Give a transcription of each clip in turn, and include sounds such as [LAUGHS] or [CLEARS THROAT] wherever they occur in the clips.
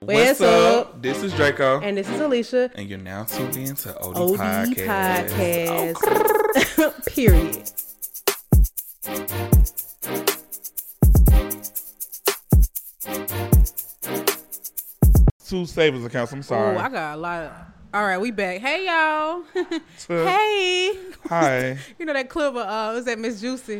What's, up? This is Draco. And this is Alicia. And you're now tuned in to OD, OD Podcast. Podcast. [LAUGHS] Period. Two savings accounts. I'm sorry. Oh, I got a lot of. All right, we back. Hey y'all. hey. Hi. [LAUGHS] You know that clip of uh was that Miss Juicy?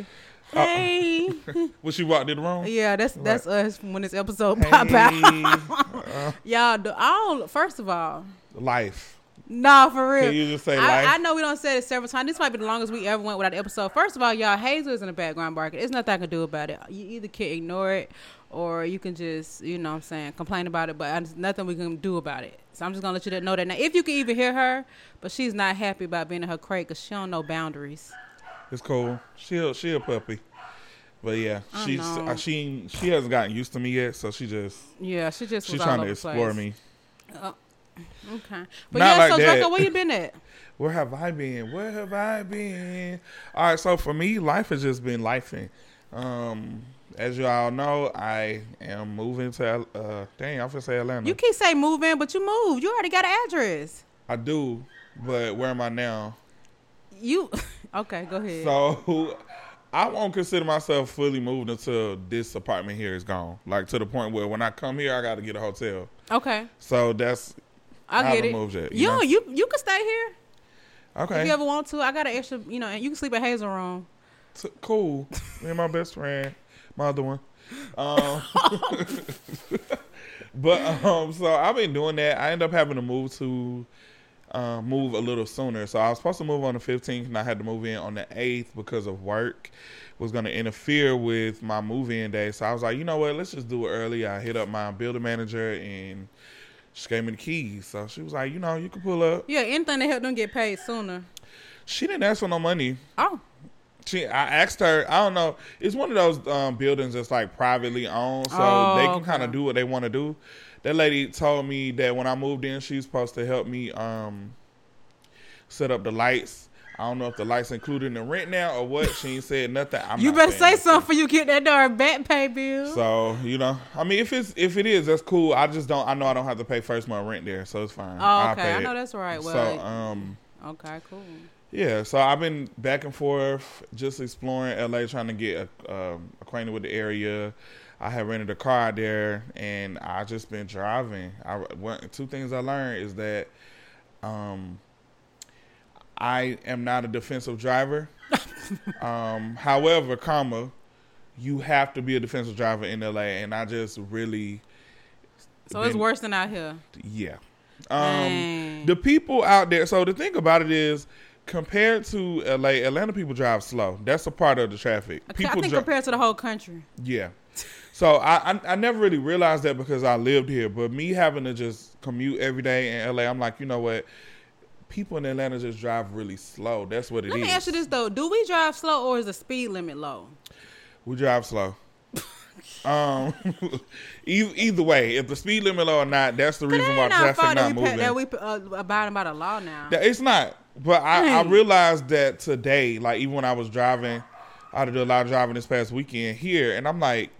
Uh, Hey. [LAUGHS] Was she walked in the room? yeah, that's that's us when this episode Hey. pop out. Uh, y'all, do, I don't. First of all, life. nah, for real. Can you just say I? I know we don't say it several times. This might be the longest we ever went without an episode. First of all, y'all, Hazel is in the background barking. There's nothing I can do about it. You either can ignore it or you can just, you know what I'm saying, complain about it, but there's nothing we can do about it. So I'm just going to let you know that now. If you can even hear her, but she's not happy about being in her crate because she don't know boundaries. It's cool. She she a puppy. But yeah, she's uh, she she hasn't gotten used to me yet, so she just Yeah, she just she's trying to explore place. me. Okay. But Not yeah, like so that. Draco, where you been at? Where have I been? Where have I been? All right, so for me, life has just been lifing. Um, as you all know, I am moving to uh, dang, I'm gonna say Atlanta. You keep saying move in, but you moved. You already got an address. I do, but where am I now? You [LAUGHS] okay? Go ahead. So I won't consider myself fully moved until this apartment here is gone. Like to the point where when I come here, I got to get a hotel. okay, So that's I get it. moved yet, you You know? you you can stay here okay. if you ever want to. I got an extra, you know, and you can sleep at Hazel room. T- cool. Me and my best friend, my other one. Um, [LAUGHS] [LAUGHS] but um, so I've been doing that. I end up having to move to uh, move a little sooner. So I was supposed to move on the 15th, and I had to move in on the 8th because of work. Was going to interfere with my move-in day, so I was like, you know what? Let's just do it early. I hit up my building manager and she gave me the keys. So she was like, you know, you can pull up. Yeah, anything to help them get paid sooner. She didn't ask for no money. Oh, She, I asked her. I don't know. It's one of those um, buildings that's like privately owned, so Oh, they can kind of do what they want to do. That lady told me that when I moved in, she's supposed to help me um, set up the lights. I don't know if the lights included in the rent now or what. She ain't said nothing. I'm you better say something for you get that darn back pay bill. So you know, I mean, if it's if it is, that's cool. I just don't. I know I don't have to pay first month rent there, so it's fine. oh, okay, I it. know that's right. Well, So um, okay, cool. Yeah, so I've been back and forth, just exploring LA, trying to get um, acquainted with the area. I had rented a car out there, and I just been driving. I one, two things I learned is that um, I am not a defensive driver. [LAUGHS] um, however, comma, you have to be a defensive driver in LA, and I just really So it's been- worse than out here. yeah. Um, the people out there. So the thing about it is, compared to LA, Atlanta people drive slow. That's a part of the traffic. I think dri- compared to the whole country. yeah. So I, I I never really realized that because I lived here, but me having to just commute every day in LA, I'm like, you know what? People in Atlanta just drive really slow. That's what it is. Let me ask you this though: Do we drive slow or is the speed limit low? We drive slow. um, [LAUGHS] either, way, if the speed limit low or not, that's the reason why traffic not pa- moving. that we uh, abiding by the law now. That- It's not. But I, I realized that today, like even when I was driving, I had to do a lot of driving this past weekend here, and I'm like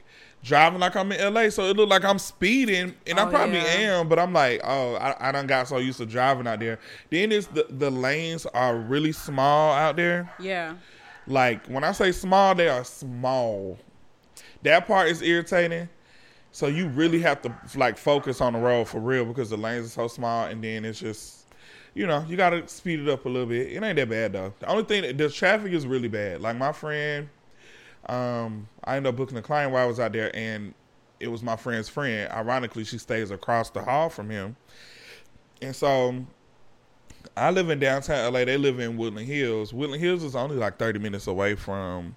driving like I'm in LA, so it looked like I'm speeding, and I Oh, probably yeah. am, but I'm like, oh, I, I done got so used to driving out there. Then it's the the lanes are really small out there. yeah. Like when I say small, they are small. That part is irritating. So you really have to like focus on the road for real because the lanes are so small, and then it's just, you know, you got to speed it up a little bit. It ain't that bad though. The only thing, the traffic is really bad. Like my friend, um, I ended up booking a client while I was out there, and it was my friend's friend. Ironically, she stays across the hall from him, and so I live in downtown LA. They live in Woodland Hills. Woodland Hills is only like 30 minutes away from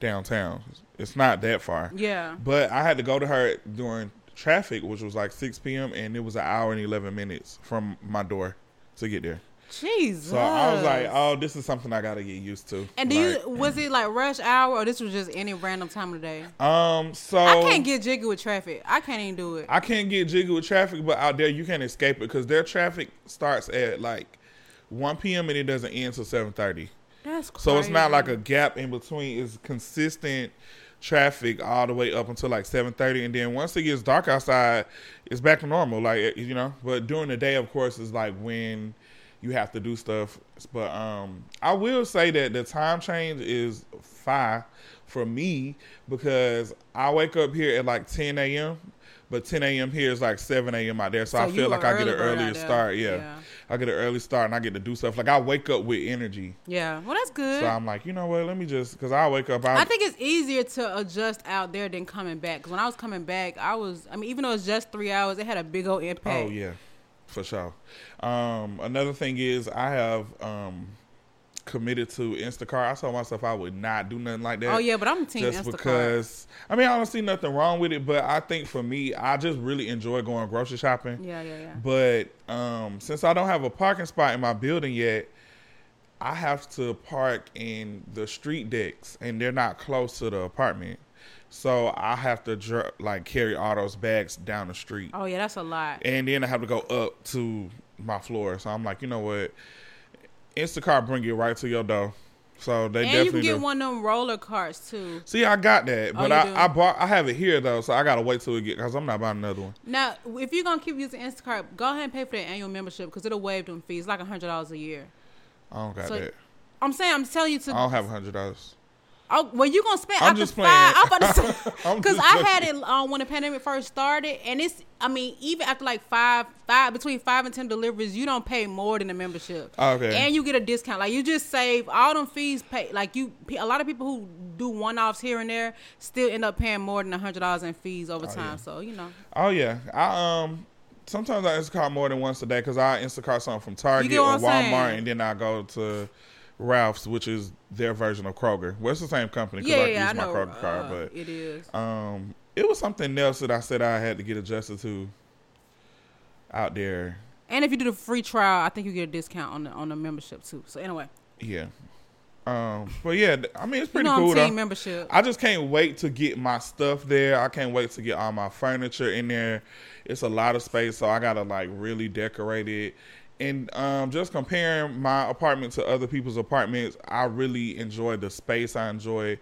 downtown. It's not that far. Yeah. But I had to go to her during traffic, which was like 6 p.m., and it was an hour and 11 minutes from my door to get there. Jesus. So I was like, oh, this is something I got to get used to. And do Like, you was it like rush hour or this was just any random time of the day? Um, so I can't get jiggy with traffic. I can't even do it. I can't get jiggy with traffic, but out there you can't escape it because their traffic starts at like 1 p.m. and it doesn't end till 7:30. That's crazy. So it's not like a gap in between. It's consistent traffic all the way up until like seven thirty, and then once it gets dark outside, it's back to normal. Like you know, but during the day, of course, is like when you have to do stuff. But um, I will say that the time change is fine for me because I wake up here at like ten a.m. But 10 a.m. here is like 7 a.m. out there, so, So I feel like I get an earlier start. Yeah. Yeah. I get an early start and I get to do stuff. Like I wake up with energy, Yeah, well, that's good. so I'm like, you know what? Let me just because I wake up. I, I think it's easier to adjust out there than coming back. Because when I was coming back, I was, I mean, even though it's just three hours, it had a big old impact. Oh yeah, for sure. Um, another thing is I have um, committed to Instacart. I told myself I would not do nothing like that. Oh, yeah, but I'm team just Instacart. because I mean I don't see nothing wrong with it, but I think for me I just really enjoy going grocery shopping. Yeah, yeah, yeah. But um, since I don't have a parking spot in my building yet, I have to park in the street decks, and they're not close to the apartment. So I have to dr- like carry all those bags down the street Oh, yeah, that's a lot. and then I have to go up to my floor. So I'm like, you know what? Instacart bring it right to your door. So they definitely. And you can get do. one of them roller carts too. See, I got that, oh, but you I, do? I bought I have it here though, so I gotta wait till it get because I'm not buying another one. Now, if you're gonna keep using Instacart, go ahead and pay for the annual membership because it'll waive them fees, like hundred dollars a year. I don't got So- that. I'm saying, I'm telling you to. I don't have a hundred dollars. Oh, well, you gonna spend I'm after just five? playing. I'm about to [LAUGHS] say because I had it um, when the pandemic first started, and it's. I mean, even after like five, five between five and ten deliveries, you don't pay more than the membership. Okay. And you get a discount. Like you just save all them fees. Pay like you. A lot of people who do one offs here and there still end up paying more than a hundred dollars in fees over time. yeah. So you know, Oh yeah, I um sometimes I Instacart more than once a day because I Instacart something from Target or Walmart, saying? and then I go to Ralph's, which is their version of Kroger. Well, it's the same company because yeah, I yeah, I use my know. Kroger card, uh, but it is. Um, it was something else that I said I had to get adjusted to out there. And if you do the free trial, I think you get a discount on the on the membership too. So anyway, Yeah. Um, but yeah, I mean it's you pretty know cool team membership. I just can't wait to get my stuff there. I can't wait to get all my furniture in there. It's a lot of space, so I gotta like really decorate it. And um, just comparing my apartment to other people's apartments, I really enjoy the space. I enjoy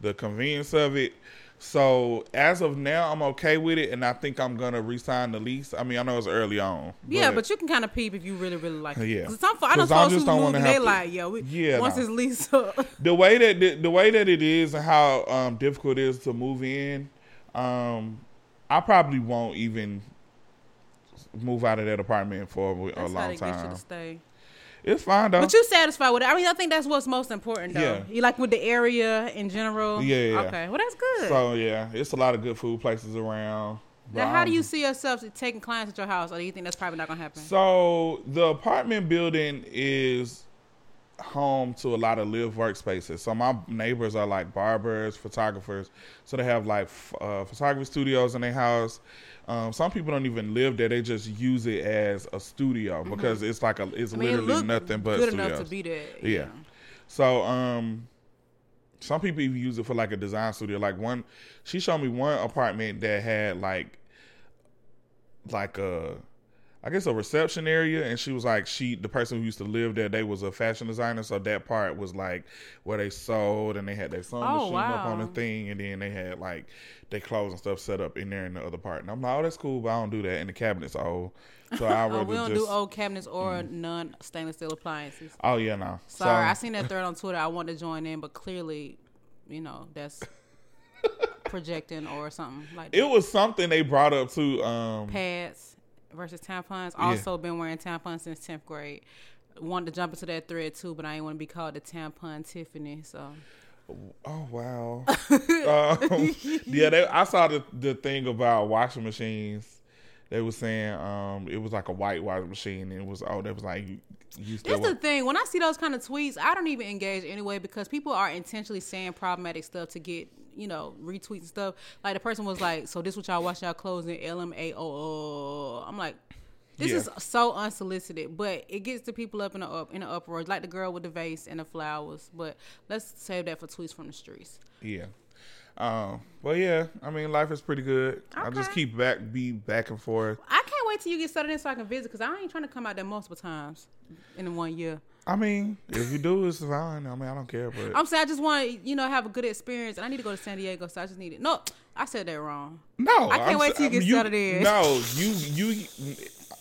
the convenience of it. So as of now, I'm okay with it, and I think I'm gonna re-sign the lease. I mean, I know it's early on. Yeah, but you can kind of peep if you really, really like it. Yeah. some, I know 'Cause I folks just don't wanna and they to- like, yo, we, Yeah, once no. it's leased [LAUGHS] up. the way that the, the way that it is and how um, difficult it is to move in, um, I probably won't even move out of that apartment for a, a long time. It's fine though. But you satisfied with it. I mean, I think that's what's most important, though. Yeah. You like with the area in general. Yeah, yeah. Okay, well that's good. so yeah, it's a lot of good food places around. now, how do you see yourself taking clients at your house, or do you think that's probably not gonna happen? So the apartment building is home to a lot of live workspaces. So my neighbors are like barbers, photographers. So they have like uh, photography studios in their house. Um, some people don't even live there; they just use it as a studio because it's like a it's Mm-hmm. I mean, literally look nothing but good studios. enough to be there. Yeah. So um some people even use it for like a design studio. Like one she showed me one apartment that had like like a I guess a reception area and she was like she the person who used to live there, they was a fashion designer, so that part was like where they sold and they had their sewing Oh, machine up on the thing and then they had like their clothes and stuff set up in there in the other part. And I'm like, Oh, that's cool, but I don't do that and the cabinet's old. [LAUGHS] So I Oh, we don't just do old cabinets or non stainless steel appliances. Oh yeah, no. Sorry, So- I seen that thread on Twitter. I wanted to join in, but clearly, you know, that's [LAUGHS] projecting or something like that. it was something they brought up to um pads versus tampons. Yeah. Also been wearing tampons since tenth grade. Wanted to jump into that thread too, but I didn't want to be called the tampon Tiffany. So Oh wow! [LAUGHS] um, yeah, they, I saw the the thing about washing machines. They were saying um, it was like a white washing machine, and it was oh, that was like that's the thing. When I see those kind of tweets, I don't even engage anyway because people are intentionally saying problematic stuff to get you know retweets and stuff. Like the person was like, "So this what y'all wash y'all clothes in LMAO?" I'm like. This Yeah. is so unsolicited, but it gets the people up in the up in the uproar, like the girl with the vase and the flowers. But let's save that for tweets from the streets. yeah. Um, well, yeah. I mean, life is pretty good. I just keep back, be back and forth. I can't wait till you get settled in so I can visit because I ain't trying to come out there multiple times in one year. I mean, if you do, it's fine. I mean, I don't care, but I'm saying I just want to, you know, have a good experience, and I need to go to San Diego, so I just need it. No, I said that wrong. no, I can't I'm wait till you get you, settled in. No, you you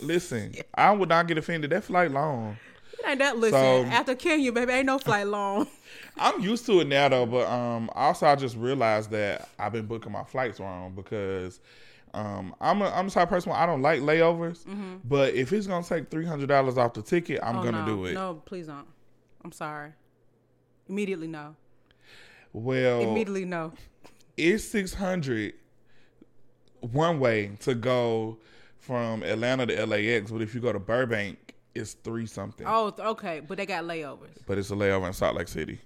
listen. I would not get offended. That flight long. It ain't that. Listen, So- after killing you, baby, ain't no flight long. [LAUGHS] I'm used to it now though, but um, also I just realized that I've been booking my flights wrong because um, I'm a, I'm the type of person I don't like layovers, but if it's gonna take three hundred dollars off the ticket, I'm Oh, gonna no. do it. No, please don't. I'm sorry. Immediately no. Well, Immediately no. it's six hundred one way to go from Atlanta to LAX, but if you go to Burbank, it's three something. Oh, okay, but they got layovers. But it's a layover in Salt Lake City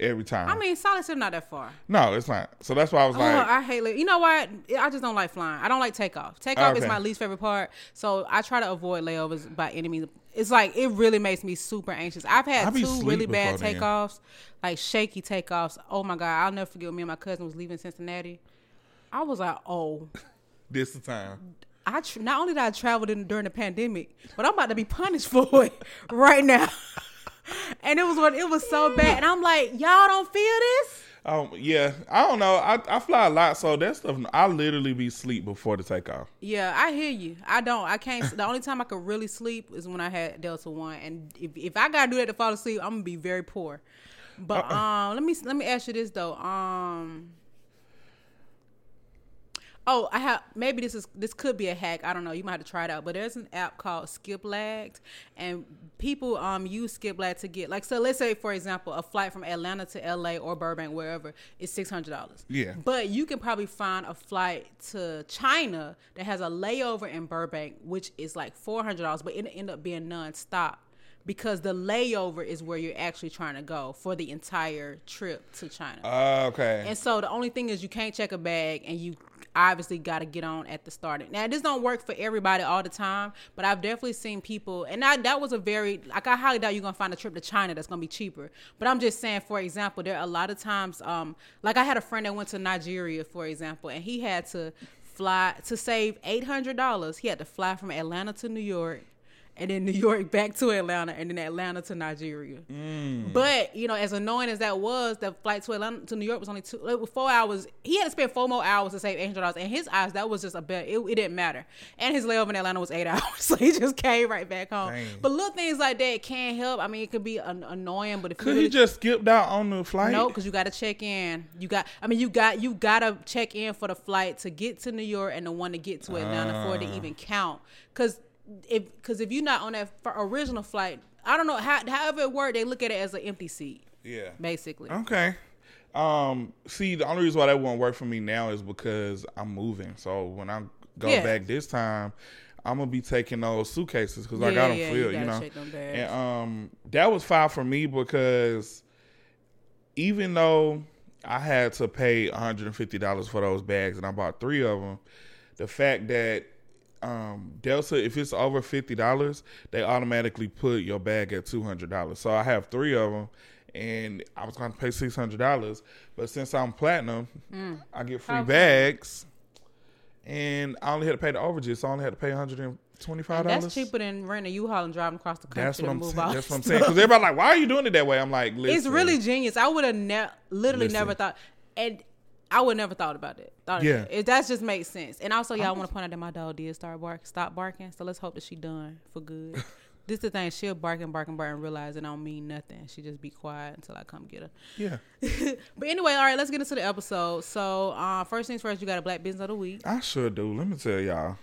every time. I mean, Solid City not that far. no, it's not. So that's why I was Oh, like, I hate. You know what? I just don't like flying. I don't like takeoff. Takeoff is my least favorite part. So I try to avoid layovers by any means. It's like it really makes me super anxious. I've had two really bad before then. takeoffs, like shaky takeoffs. Oh my god, I'll never forget when me and my cousin was leaving Cincinnati. I was like, oh. [LAUGHS] this the time. I tr- not only did I travel in, during the pandemic, but I'm about to be punished for it [LAUGHS] right now. And it was what it was so bad, and I'm like, y'all don't feel this? Um, yeah, I don't know. I, I fly a lot, so that stuff. I literally be sleep before the takeoff. Yeah, I hear you. I don't. I can't. The only time I could really sleep is when I had Delta One, and if if I gotta do that to fall asleep, I'm gonna be very poor. But um, let me let me ask you this though. Um. Oh, I have maybe this is this could be a hack. I don't know. You might have to try it out. But there's an app called Skiplagged, and people um use Skiplagged to get like so. Let's say for example, a flight from Atlanta to L.A. or Burbank, wherever, is six hundred dollars. Yeah. But you can probably find a flight to China that has a layover in Burbank, which is like four hundred dollars, but it end up being nonstop because the layover is where you're actually trying to go for the entire trip to China. Uh, okay. And so the only thing is you can't check a bag and you obviously got to get on at the start. Now this don't work for everybody all the time, but I've definitely seen people and that that was a very like I highly doubt you're going to find a trip to China that's going to be cheaper. But I'm just saying for example, there are a lot of times um like I had a friend that went to Nigeria for example and he had to fly to save $800. He had to fly from Atlanta to New York and then New York [LAUGHS] back to Atlanta, and then Atlanta to Nigeria. Mm. But you know, as annoying as that was, the flight to Atlanta to New York was only two, it was four hours. He had to spend four more hours to save eight hundred dollars. In his eyes, that was just a bet. It, it didn't matter. And his layover in Atlanta was eight [LAUGHS] hours, so he just came right back home. Dang. But little things like that can't help. I mean, it could be an, annoying, but if Could you he just skipped out on the flight? no, because you got to check in. You got, I mean, you got you got to check in for the flight to get to New York and the one to get to Atlanta for it to ah. even count. Because if because if you're not on that original flight, I don't know how however it worked. They look at it as an empty seat, Yeah. basically. Okay. Um. See, the only reason why that won't work for me now is because I'm moving. So when I go Yeah. back this time, I'm gonna be taking those suitcases because I got them yeah, filled. you You, know. them. And um, that was fine for me because even though I had to pay 150 dollars for those bags and I bought three of them, the fact that um, Delta, if it's over fifty dollars, they automatically put your bag at two hundred dollars. So I have three of them, and I was going to pay six hundred dollars, but since I'm platinum, I get free Mm. Okay. bags, and I only had to pay the overages. So I only had to pay one hundred twenty-five And dollars. that's cheaper than renting a U-Haul and driving across the country That's what I'm move saying. That's what I'm [LAUGHS] saying. Because everybody like, why are you doing it that way? I'm like, listen, It's really genius. I would have ne- literally Listen. never thought, and I would never thought about it. Thought Yeah. it, that just makes sense. And also, y'all want to point out that my dog did start bark, stop barking. So let's hope that she done for good. [LAUGHS] this the thing. She'll bark and bark and bark and realize it don't mean nothing. She just be quiet until I come get her. yeah. [LAUGHS] But anyway, all right, let's get into the episode. So uh, first things first, you got a black business of the week. I sure do. Let me tell y'all.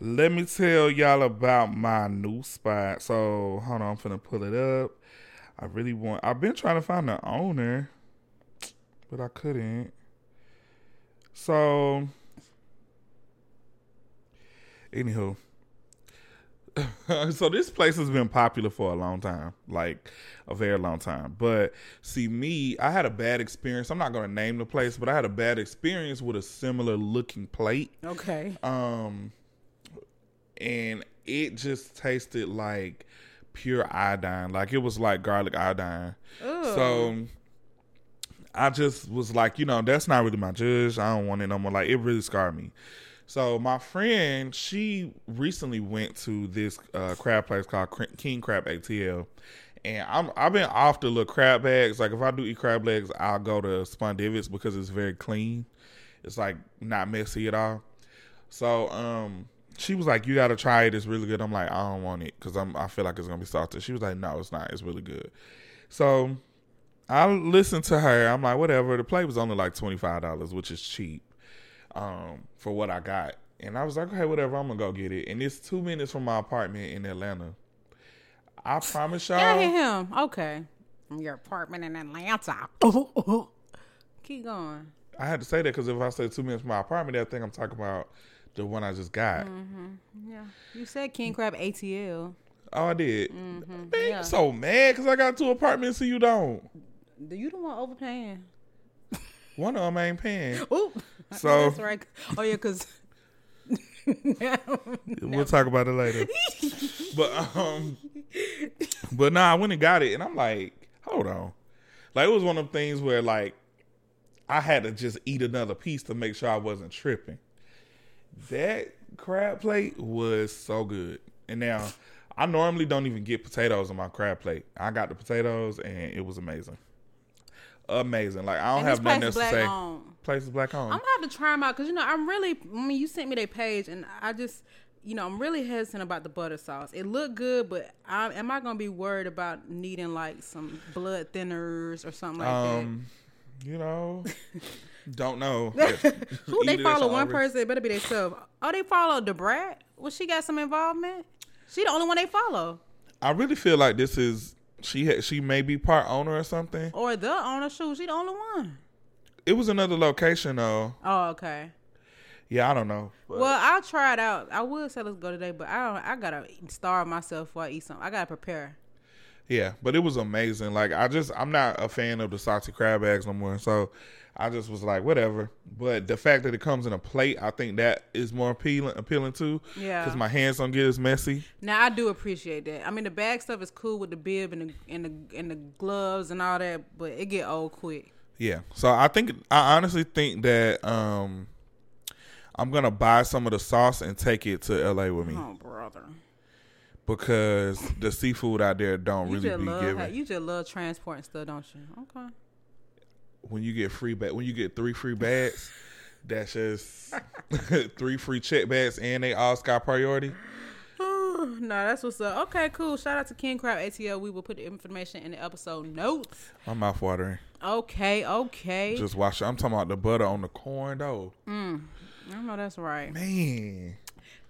Let me tell y'all about my new spot. So hold on, I'm finna pull it up. I really want. I've been trying to find the owner, but I couldn't. So, anywho, [LAUGHS] so this place has been popular for a long time, like a very long time. But see, me, I had a bad experience. I'm not gonna name the place, but I had a bad experience with a similar looking plate. Okay. Um, and it just tasted like pure iodine. Like it was like garlic iodine. So I just was like, you know, that's not really my judge. I don't want it no more. Like it really scarred me. So my friend, she recently went to this uh, crab place called King Crab ATL, and I'm I've been off the little crab legs. Like if I do eat crab legs, I'll go to Spondivits because it's very clean. It's like not messy at all. So um, she was like, "You got to try it. It's really good." I'm like, "I don't want it because I'm I feel like it's gonna be salty." She was like, "No, it's not. It's really good." So I listened to her. I'm like, whatever. The plate was only like twenty five dollars, which is cheap um, for what I got. And I was like, okay, whatever. I'm gonna go get it. And it's two minutes from my apartment in Atlanta. I promise y'all. Yeah, I him. Okay. Your apartment in Atlanta. [LAUGHS] Keep going. I had to say that because if I say two minutes from my apartment, I think I'm talking about the one I just got. Yeah. You said King Crab ATL. Oh, I did. Man, yeah. you so mad because I got two apartments and you don't. Do you the one overpaying? One of them ain't paying. Ooh. So- that's right. Oh yeah, cause [LAUGHS] We'll talk about it later. [LAUGHS] but um, but nah, I went and got it, and I'm like, hold on, like it was one of them things where like I had to just eat another piece to make sure I wasn't tripping. That crab plate was so good, and now I normally don't even get potatoes on my crab plate. I got the potatoes, and it was amazing, amazing. Like I don't And have nothing else to say. owned. Place is black home. I'm gonna have to try them out because you know I'm really. I mean, you sent me their page, and I just, you know, I'm really hesitant about the butter sauce. It looked good, but I, am I gonna be worried about needing like some blood thinners or something like um, you know, [LAUGHS] don't know. [LAUGHS] Who they follow one already- person? It better be themselves. Oh, they follow Debrat. Well, she got some involvement. She the only one they follow, I really feel like this is she she may be part owner or something. or the owner. Shoot, she the only one. It was another location though. Oh, okay. Yeah, I don't know. But Well, I'll try it out. I would say let's go today, but I don't. I gotta starve myself before I eat something. I gotta prepare. yeah, but it was amazing. Like I just I'm not a fan of the salty crab eggs no more. So I just was like whatever. But the fact that it comes in a plate, I think that is more appealing appealing too. Yeah. Because my hands don't get as messy. Now I do appreciate that. I mean, the bag stuff is cool with the bib and the and the and the gloves and all that, but it get old quick. Yeah. So I think I honestly think that um I'm gonna buy some of the sauce and take it to LA with me Oh, brother, because the seafood out there don't you really be giving. how, you just love transporting stuff, don't you? Okay. When you get free bag, when you get three free bags, that's just [LAUGHS] three free check bags, and they all sky priority. [SIGHS] no, that's what's up. Okay, cool. Shout out to King Crab ATL. We will put the information in the episode notes. My mouth watering. Okay, okay. Just watch. I'm talking about the butter on the corn though. I know that's right. Man,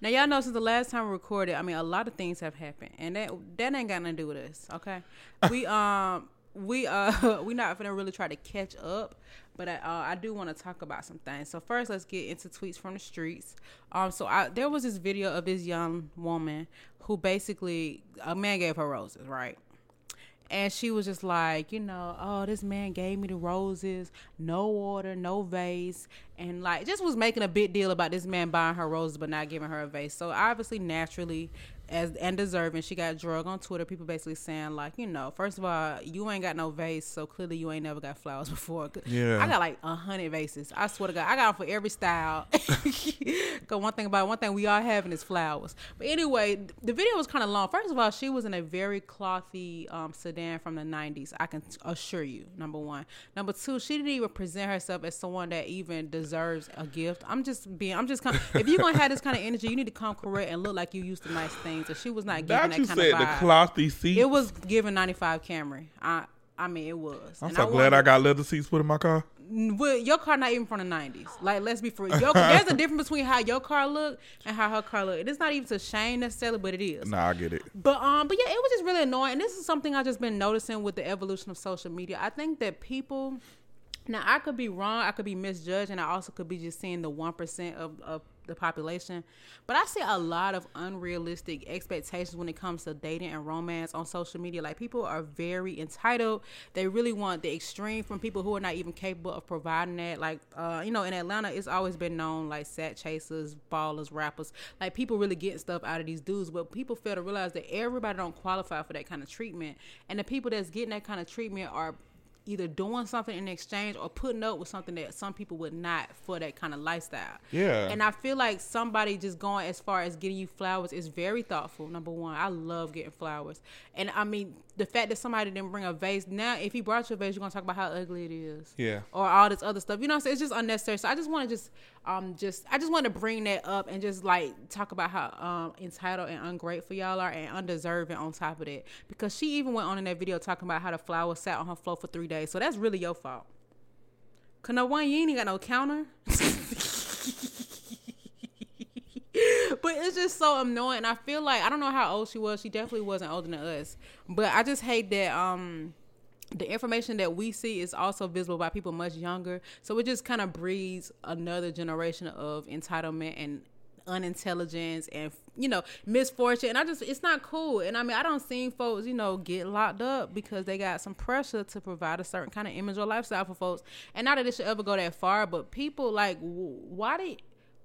Now y'all know since the last time we recorded, I mean a lot of things have happened, and that that ain't got nothing to do with us. Okay, we [LAUGHS] um we uh [LAUGHS] we not gonna really try to catch up, but I, uh, I do want to talk about some things. So first, let's get into tweets from the streets. Um, so I there was this video of this young woman who basically a man gave her roses, right? And she was just like, you know, oh, this man gave me the roses, no water, no vase, and like just was making a big deal about this man buying her roses but not giving her a vase. So obviously, naturally, as and deserving, she got drug on Twitter. People basically saying like, you know, first of all, you ain't got no vase, so clearly you ain't never got flowers [LAUGHS] before. Yeah. I got like a hundred vases. I swear to God, I got them for every style. [LAUGHS] Cause one thing about one thing we all having is flowers. But anyway, the video was kind of long. First of all, she was in a very clothy um, sedan from the '90s. I can assure you. Number one. Number two, she didn't even present herself as someone that even deserves a gift. I'm just being. I'm just kind. If you're gonna have this kind of energy, you need to come correct and look like you used to nice things. And she was not giving that that you kind said of the vibe. clothy seats. it was giving 95 Camry. I. I mean, it was. I'm And so glad wonder- I got leather seats put in my car. well, your car not even from the nineties. Like, let's be for real. [LAUGHS] There's a difference between how your car look and how her car look. It's not even to shame necessarily, but it is. Nah, I get it. But um, but yeah, it was just really annoying. And this is something I've just been noticing with the evolution of social media. I think that people now I could be wrong, I could be misjudged, and I also could be just seeing the one percent of, of the population. But I see a lot of unrealistic expectations when it comes to dating and romance on social media. Like people are very entitled. They really want the extreme from people who are not even capable of providing that. Like uh, you know, in Atlanta it's always been known like sat chasers, ballers, rappers. Like people really getting stuff out of these dudes, but people fail to realize that everybody don't qualify for that kind of treatment. And the people that's getting that kind of treatment are either doing something in exchange or putting up with something that some people would not for that kind of lifestyle. Yeah. And I feel like somebody just going as far as getting you flowers is very thoughtful. Number one, I love getting flowers, and I mean the fact that somebody didn't bring a vase. Now, if he brought you a vase, you're gonna talk about how ugly it is. Yeah. Or all this other stuff. You know, what I'm saying? it's just unnecessary. So I just want to just um just I just want to bring that up and just like talk about how um entitled and ungrateful y'all are and undeserving on top of that because she even went on in that video talking about how the flower sat on her floor for three days. So that's really your fault. Cause no one, you ain't got no counter. [LAUGHS] but it's just so annoying. I feel like I don't know how old she was. She definitely wasn't older than us. But I just hate that um the information that we see is also visible by people much younger. So it just kind of breeds another generation of entitlement and unintelligence and you know misfortune and i just it's not cool and i mean i don't see folks you know get locked up because they got some pressure to provide a certain kind of image or lifestyle for folks and not that it should ever go that far but people like why did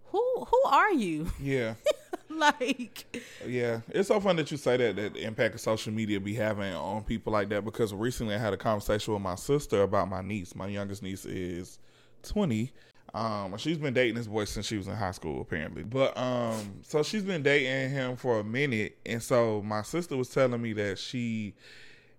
who who are you Yeah. [LAUGHS] like Yeah, it's so fun that you say that that the impact of social media be having on people like that because recently I had a conversation with my sister about my niece. My youngest niece is twenty. Um, she's been dating this boy since she was in high school, apparently. But um, so she's been dating him for a minute, and so my sister was telling me that she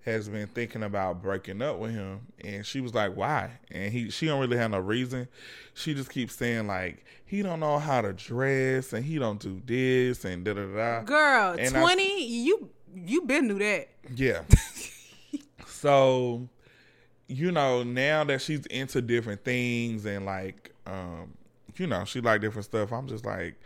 has been thinking about breaking up with him, and she was like, "Why?" And he, she don't really have no reason. She just keeps saying like he don't know how to dress, and he don't do this, and da da da. girl And I- 20 you you been knew that Yeah. [LAUGHS] so, you know, now that she's into different things and like, um, you know, she like different stuff. I'm just like,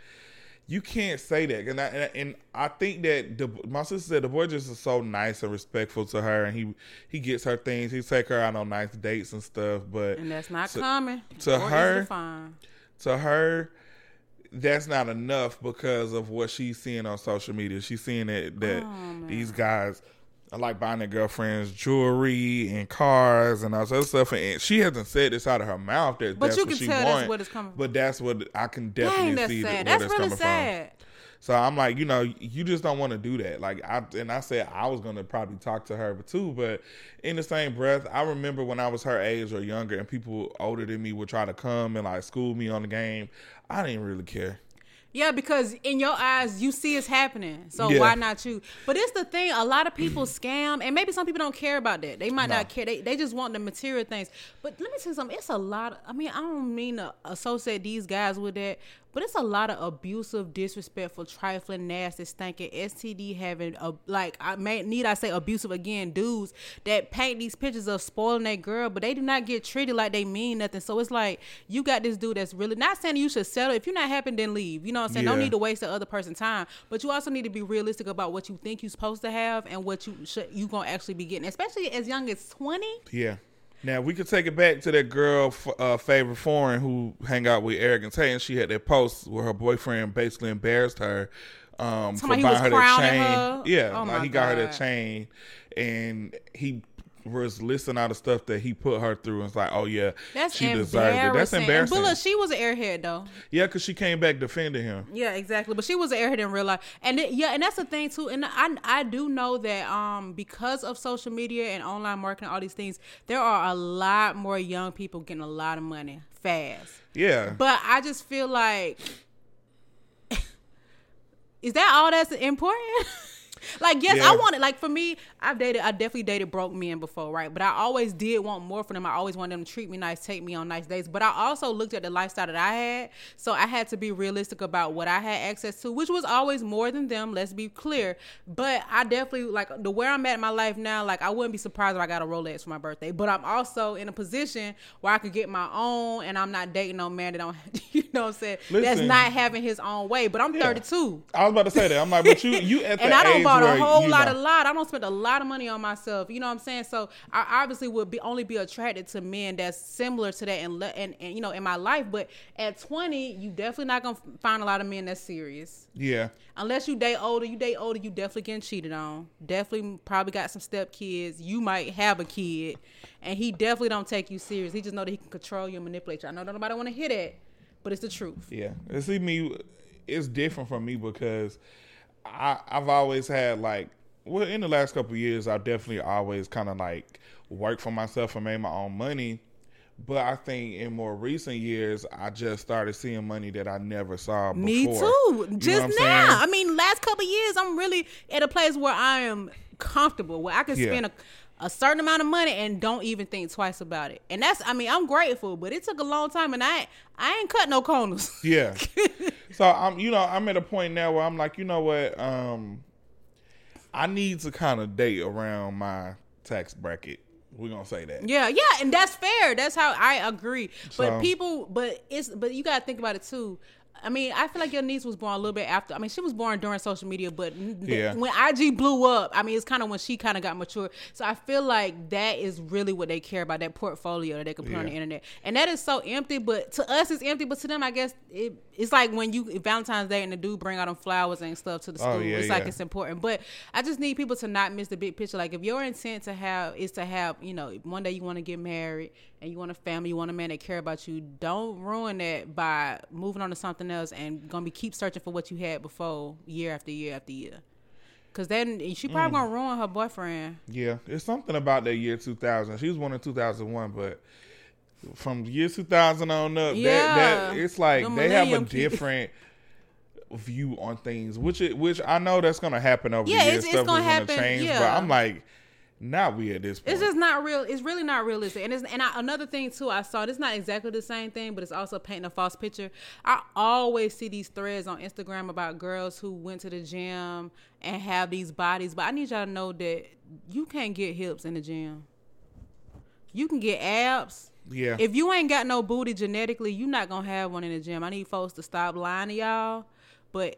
you can't say that, and I, and I- think that the, my sister said the boy just is so nice and respectful to her, and he he gets her things. He take her out on nice dates and stuff. But and that's not to- common to her, to to her, that's not enough because of what she's seeing on social media. She's seeing that that Oh, these guys are like buying their girlfriends jewelry and cars and all other stuff. And she hasn't said this out of her mouth that But that's you what she tell wants. that's what it's coming from. But that's what I can Dang, definitely that's see that, sad. where That's that's really coming sad. from. So I'm like, you know, you just don't want to do that. Like I and I said I was gonna probably talk to her too, but in the same breath, I remember when I was her age or younger, and people older than me would try to come and like school me on the game. I didn't really care. Yeah, because in your eyes, you see it's happening. So Yeah. why not you? But it's the thing, a lot of people scam, and maybe some people don't care about that. They might No. not care. They, they just want the material things. But let me tell you something. It's a lot. Of, I mean, I don't mean to associate these guys with that, but it's a lot of abusive, disrespectful, trifling, nasty, stinking, STD having, a, like, I may need I say abusive again, dudes that paint these pictures of spoiling that girl, but they do not get treated like they mean nothing. So it's like, you got this dude that's really not saying you should settle. If you're not happy, then leave. You know what I'm saying? Don't need to waste the other person's time. But you also need to be realistic about what you think you're supposed to have and what you should you gonna actually be getting, especially as young as 20. Yeah. Now we could take it back to that girl, uh, favorite foreign, who hang out with Eric and Tay, and she had that post where her boyfriend basically embarrassed her um, for buying was her that chain. her? Yeah, Oh, like he got her that chain, and he was listing all the stuff that he put her through, and it's like, oh yeah, That's she deserved it. That's embarrassing. And Bulla, she was an airhead though. yeah, because she came back defending him. Yeah, exactly. But she was an airhead in real life, and it, yeah, and that's the thing too. And I I do know that um because of social media and online marketing, all these things, there are a lot more young people getting a lot of money fast. Yeah, But I just feel like, [LAUGHS] is that all that's important? [LAUGHS] like, yes, Yeah. I want it. Like for me, I've dated, I definitely dated broke men before, right? But I always did want more from them. I always wanted them to treat me nice, take me on nice dates. But I also looked at the lifestyle that I had, so I had to be realistic about what I had access to, which was always more than them. Let's be clear. But I definitely like the where I'm at in my life now. Like I wouldn't be surprised if I got a Rolex for my birthday. But I'm also in a position where I could get my own, and I'm not dating no man that don't, [LAUGHS] you know, what I'm saying that's not having his own way. But I'm Yeah. 32. I was about to say that. I'm like, but you, you at [LAUGHS] the And I don't bought a whole lot know- of lot. I don't spend a lot of money on myself. You know what I'm saying? So I obviously would be only be attracted to men that's similar to that and le- and, and you know in my life. But at 20, you definitely not gonna find a lot of men that's serious. Yeah, Unless you date older, you date older, you definitely getting cheated on. Definitely probably got some step kids. You might have a kid, and he definitely don't take you serious. He just know that he can control you and manipulate you. I know nobody want to hear that, but it's the truth. Yeah, see me, it's different for me because I I've always had like well, in the last couple of years, I've definitely always kind of like worked for myself and made my own money. But I think in more recent years, I just started seeing money that I never saw before. Me too. You Just now. saying? I mean, last couple of years, I'm really at a place where I am comfortable, where I can Yeah. spend a, a certain amount of money and don't even think twice about it. And that's, I mean, I'm grateful, but it took a long time, and I, I ain't cut no corners. Yeah. [LAUGHS] so I'm, you know, I'm at a point now where I'm like, you know what, um, I need to kind of date around my tax bracket. We're gonna say that. Yeah, yeah, and that's fair. That's how I agree. So- But people, but it's, but you gotta think about it too. I mean, I feel like your niece was born a little bit after. I mean, she was born during social media, but Yeah. when IG blew up, I mean, it's kind of when she kind of got mature. So I feel like that is really what they care about that portfolio that they can put on the internet, and that is so empty. But to us, it's empty. But to them, I guess it, it's like when you Valentine's Day and the dude bring out them flowers and stuff to the Oh, school. yeah, it's like it's important. But I just need people to not miss the big picture. Like if your intent to have is to have, you know, one day you want to get married and you want a family, you want a man that care about you. Don't ruin that by moving on to something else and gonna be keep searching for what you had before year after year after year. Cause then she probably Mm. gonna ruin her boyfriend. Yeah, it's something about that year 2000. She was born in 2001, but from year 2000 on up, Yeah. that, that it's like The they have a different view on things, which it, which I know that's gonna happen over Yeah, the years. it's- it's Stuff gonna is gonna happen, change, but. I'm like, not we at this point. It's just not real. It's really not realistic. And it's, and I, another thing too, I saw this not exactly the same thing, but it's also painting a false picture. I always see these threads on Instagram about girls who went to the gym and have these bodies, but I need y'all to know that you can't get hips in the gym. You can get abs. yeah, If you ain't got no booty genetically, you're not gonna have one in the gym. I need folks to stop lying to y'all. But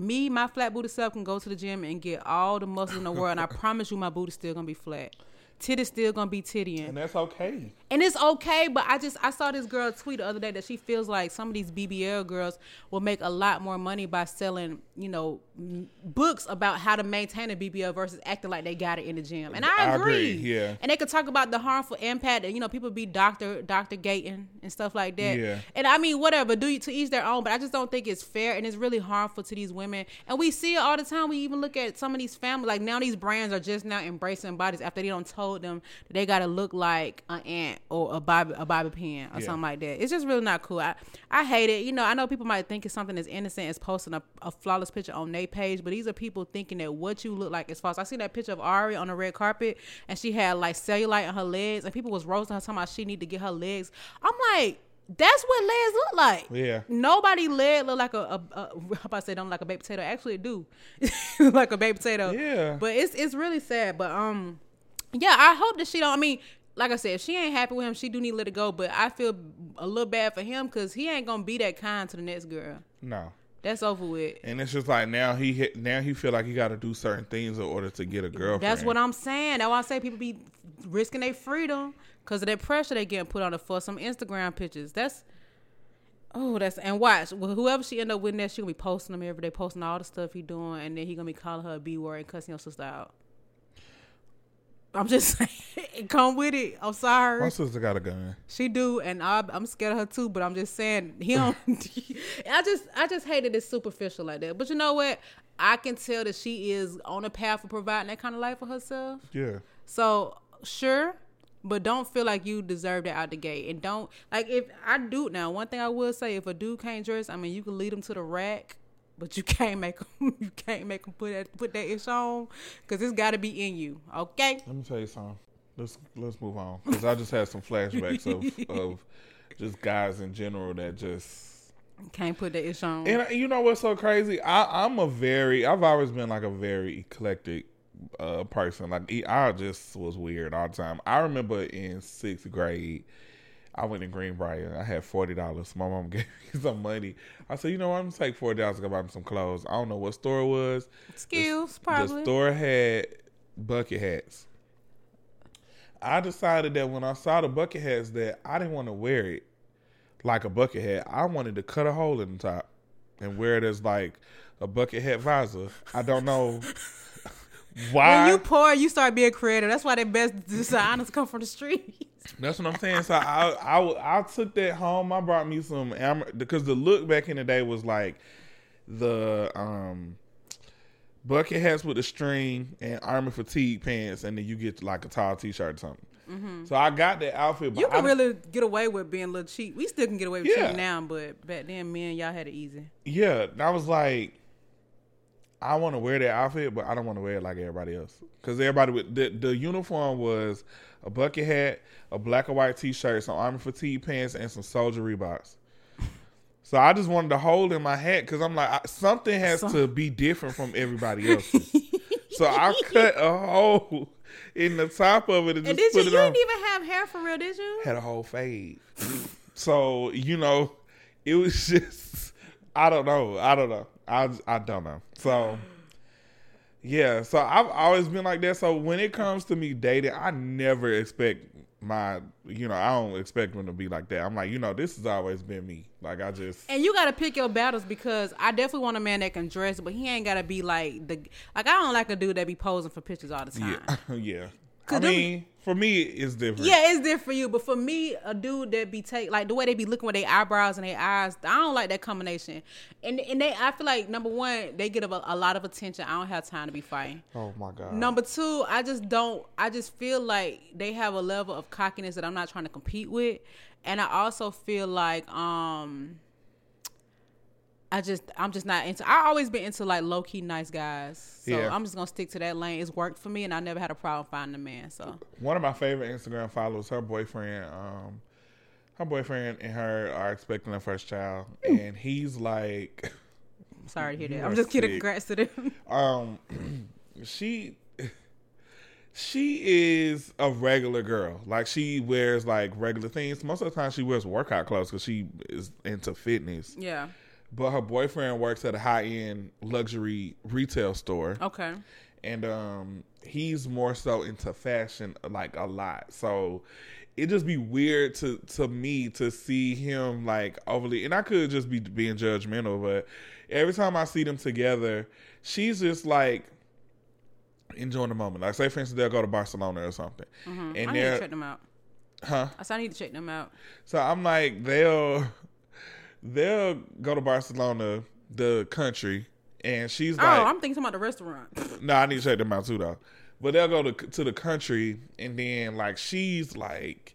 me, my flat booty self can go to the gym and get all the muscles in the world, and I promise you, my booty's still gonna be flat. Titty's still gonna be tittying and that's okay. And it's okay but i just i saw this girl tweet the other day that she feels like some of these bbl girls will make a lot more money by selling you know m- books about how to maintain a bbl versus acting like they got it in the gym. And i I agree, agree, yeah. and they could talk about the harmful impact and you know people be doctor doctor gating and stuff like that. Yeah. and i mean whatever do you to each their own but i just don't think it's fair and it's really harmful to these women. And we see it all the time. We even look at some of these families like now these brands are just now embracing bodies after they don't told them that they gotta look like an ant or a bobby a bobby pin or Yeah. something like that it's just really not cool i i hate it you know i know people might think it's something as innocent as posting a, a flawless picture on their page but these are people thinking that what you look like is false i seen that picture of ari on the red carpet and she had like cellulite on her legs and people was roasting her talking about she need to get her legs i'm like that's what legs look like. Yeah. Nobody leg look like a, a, a [LAUGHS] how about to say don't like a baked potato. Actually, it do [LAUGHS] like a baked potato. Yeah. But it's it's really sad. But um, yeah, I hope that she don't. I mean, like I said, if she ain't happy with him, she do need to let it go. But I feel a little bad for him because he ain't gonna be that kind to the next girl. No. That's over with. And it's just like now he hit, now he feel like he got to do certain things in order to get a girlfriend. That's what I'm saying. That's why I say people be risking their freedom because of that pressure they getting put on it for some Instagram pictures. That's oh, that's and watch well, whoever she end up with next, she gonna be posting them every day, posting all the stuff he doing, and then he gonna be calling her a b word and cussing your sister out. I'm just [LAUGHS] saying, come with it. I'm sorry. My sister got a gun. She do, and I, I'm scared of her too. But I'm just saying, he don't. [LAUGHS] [LAUGHS] I just, I just hated it's superficial like that. But you know what? I can tell that she is on a path of providing that kind of life for herself. Yeah. So sure, but don't feel like you deserve that out the gate, and don't like if I do now. One thing I will say, if a dude can't dress, I mean, you can lead him to the rack. But [LAUGHS] you can't make him. You can't make him put that put that ish on, cause it's got to be in you. Okay. Let me tell you something. Let's let's move on because I just had some flashbacks of [LAUGHS] of just guys in general that just. Can't put that ish on. And you know what's so crazy? I, I'm a very. I've always been like a very eclectic uh, person. Like I just was weird all the time. I remember in sixth grade. I went to Greenbriar. I had forty dollars. My mom [LAUGHS] gave me some money. I said, you know? I'm gonna take forty dollars to go buy me some clothes. I don't know what store it was. Skills, The probably. store had bucket hats. I decided that when I saw the bucket hats that I didn't want to wear it like a bucket hat. I wanted to cut a hole in the top and wear it as like a bucket hat visor. I don't know why. [LAUGHS] When you poor, you start being creative. That's why the best designers come from the street. That's what I'm saying. So I, I I took that home. I brought me some because the look back in the day was like the um bucket hats with a string and army fatigue pants, and then you get like a tall t-shirt or something. So I got that outfit. But You can I, really get away with being a little cheap. We still can get away with Yeah. cheap now, but back then, men, y'all had it easy. yeah, and I was like, I want to wear that outfit, but I don't want to wear it like everybody else. Because everybody with the, the uniform was a bucket hat, a black and white t-shirt, some army fatigue pants, and some soldier Reeboks. So I just wanted to hold in my hat because I'm like, I, something has So- to be different from everybody else's. so I [LAUGHS] cut a hole in the top of it and just And did put you? it You on. didn't even have hair for real, did you? had a whole fade. so you know, it was [LAUGHS] just I don't know. I don't know. I I don't know. So yeah. So I've always been like that. So when it comes to me dating, I never expect my you know I don't expect them to be like that. I'm like you know this has always been me. Like I just And you gotta pick your battles because I definitely want a man that can dress, but he ain't gotta be like the like I don't like a dude that be posing for pictures all the time. [LAUGHS] yeah yeah. I them- mean, for me, it's different. Yeah, it's different for you, but for me, a dude that be take like the way they be looking with their eyebrows and their eyes, I don't like that combination. And and they, I feel like number one, they get a, a lot of attention. I don't have time to be fighting. Oh my god. Number two, I just don't. I just feel like they have a level of cockiness that I'm not trying to compete with, and I also feel like um, I just I'm just not into. I always been into like low key nice guys, so Yeah. I'm just gonna stick to that lane. It's worked for me, and I never had a problem finding a man. So one of my favorite Instagram followers, her boyfriend, um, her boyfriend and her are expecting their first child, and he's like, [LAUGHS] sorry to hear that. I'm just kidding. Congrats to them. [LAUGHS] um, [CLEARS THROAT] she, she is a regular girl. Like she wears like regular things. Most of the time, she wears workout clothes because she is into fitness. yeah. But her boyfriend works at a high end luxury retail store. Okay. and um he's more so into fashion like a lot so it just be weird to to me to see him like overly and i could just be being judgmental but every time i see them together she's just like enjoying the moment like say for instance they'll go to barcelona or something and Mm-hmm. I need to check them out. huh I said I need to check them out. so i'm like they'll they'll go to barcelona the country and she's Oh, like I'm thinking about the restaurant. [LAUGHS] No, I need to check them out too, though. But they'll go to to the country, and then like she's like,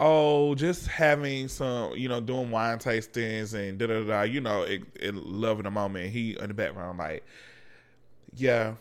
oh, just having some, you know, doing wine tastings and da da da. You know, it, it loving the moment. He in the background like, yeah,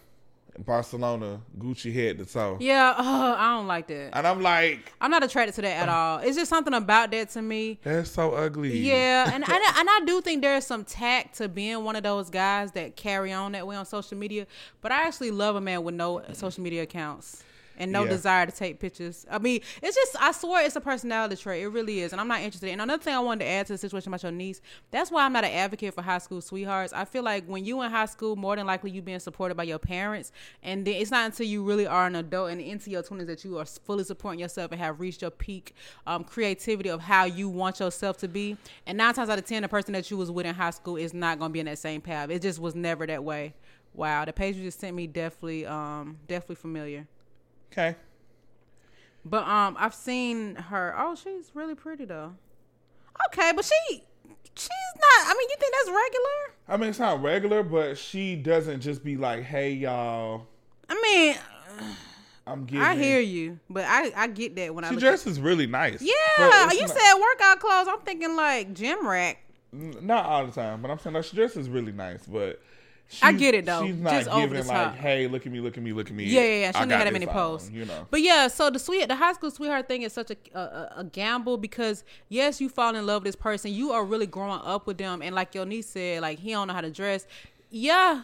Barcelona, Gucci head to toe, Yeah, uh, [LAUGHS] I don't like that. and I'm like, I'm not attracted to that at all. It's just something about that to me. that's so ugly. Yeah, and and, [LAUGHS] I- and I do think there's some tact to being one of those guys that carry on that way on social media. But I actually love a man with no social media accounts and no Yeah. desire to take pictures. I mean, it's just I swear it's a personality trait. It really is, and I'm not interested. And another thing I wanted to add to the situation about your niece, that's why I'm not an advocate for high school sweethearts. I feel like when you in high school, more than likely you being supported by your parents, and then it's not until you really are an adult and into your 20s that you are fully supporting yourself and have reached your peak um, creativity of how you want yourself to be. And nine times out of ten, the person that you was with in high school is not going to be in that same path. It just was never that way. Wow, the page you just sent me definitely, um, definitely familiar. Okay. But um, I've seen her. Oh, she's really pretty though. Okay, but she, she's not. I mean, you think that's regular? I mean, it's not regular, but she doesn't just be like, "Hey, y'all, I mean, I'm getting." I hear you, but I I get that when I She dresses really nice. Yeah, you not- said workout clothes. I'm thinking like gym rack. Not all the time, but I'm saying like she dresses really nice. But I get it, though. She's not Just over giving like, top. "Hey, look at me, look at me, look at me." Yeah, yeah, yeah. She I didn't have that many posts. You know, But yeah, so the sweet, the high school sweetheart thing is such a, a a gamble because yes, you fall in love with this person, you are really growing up with them, and like your niece said, like he don't know how to dress. Yeah,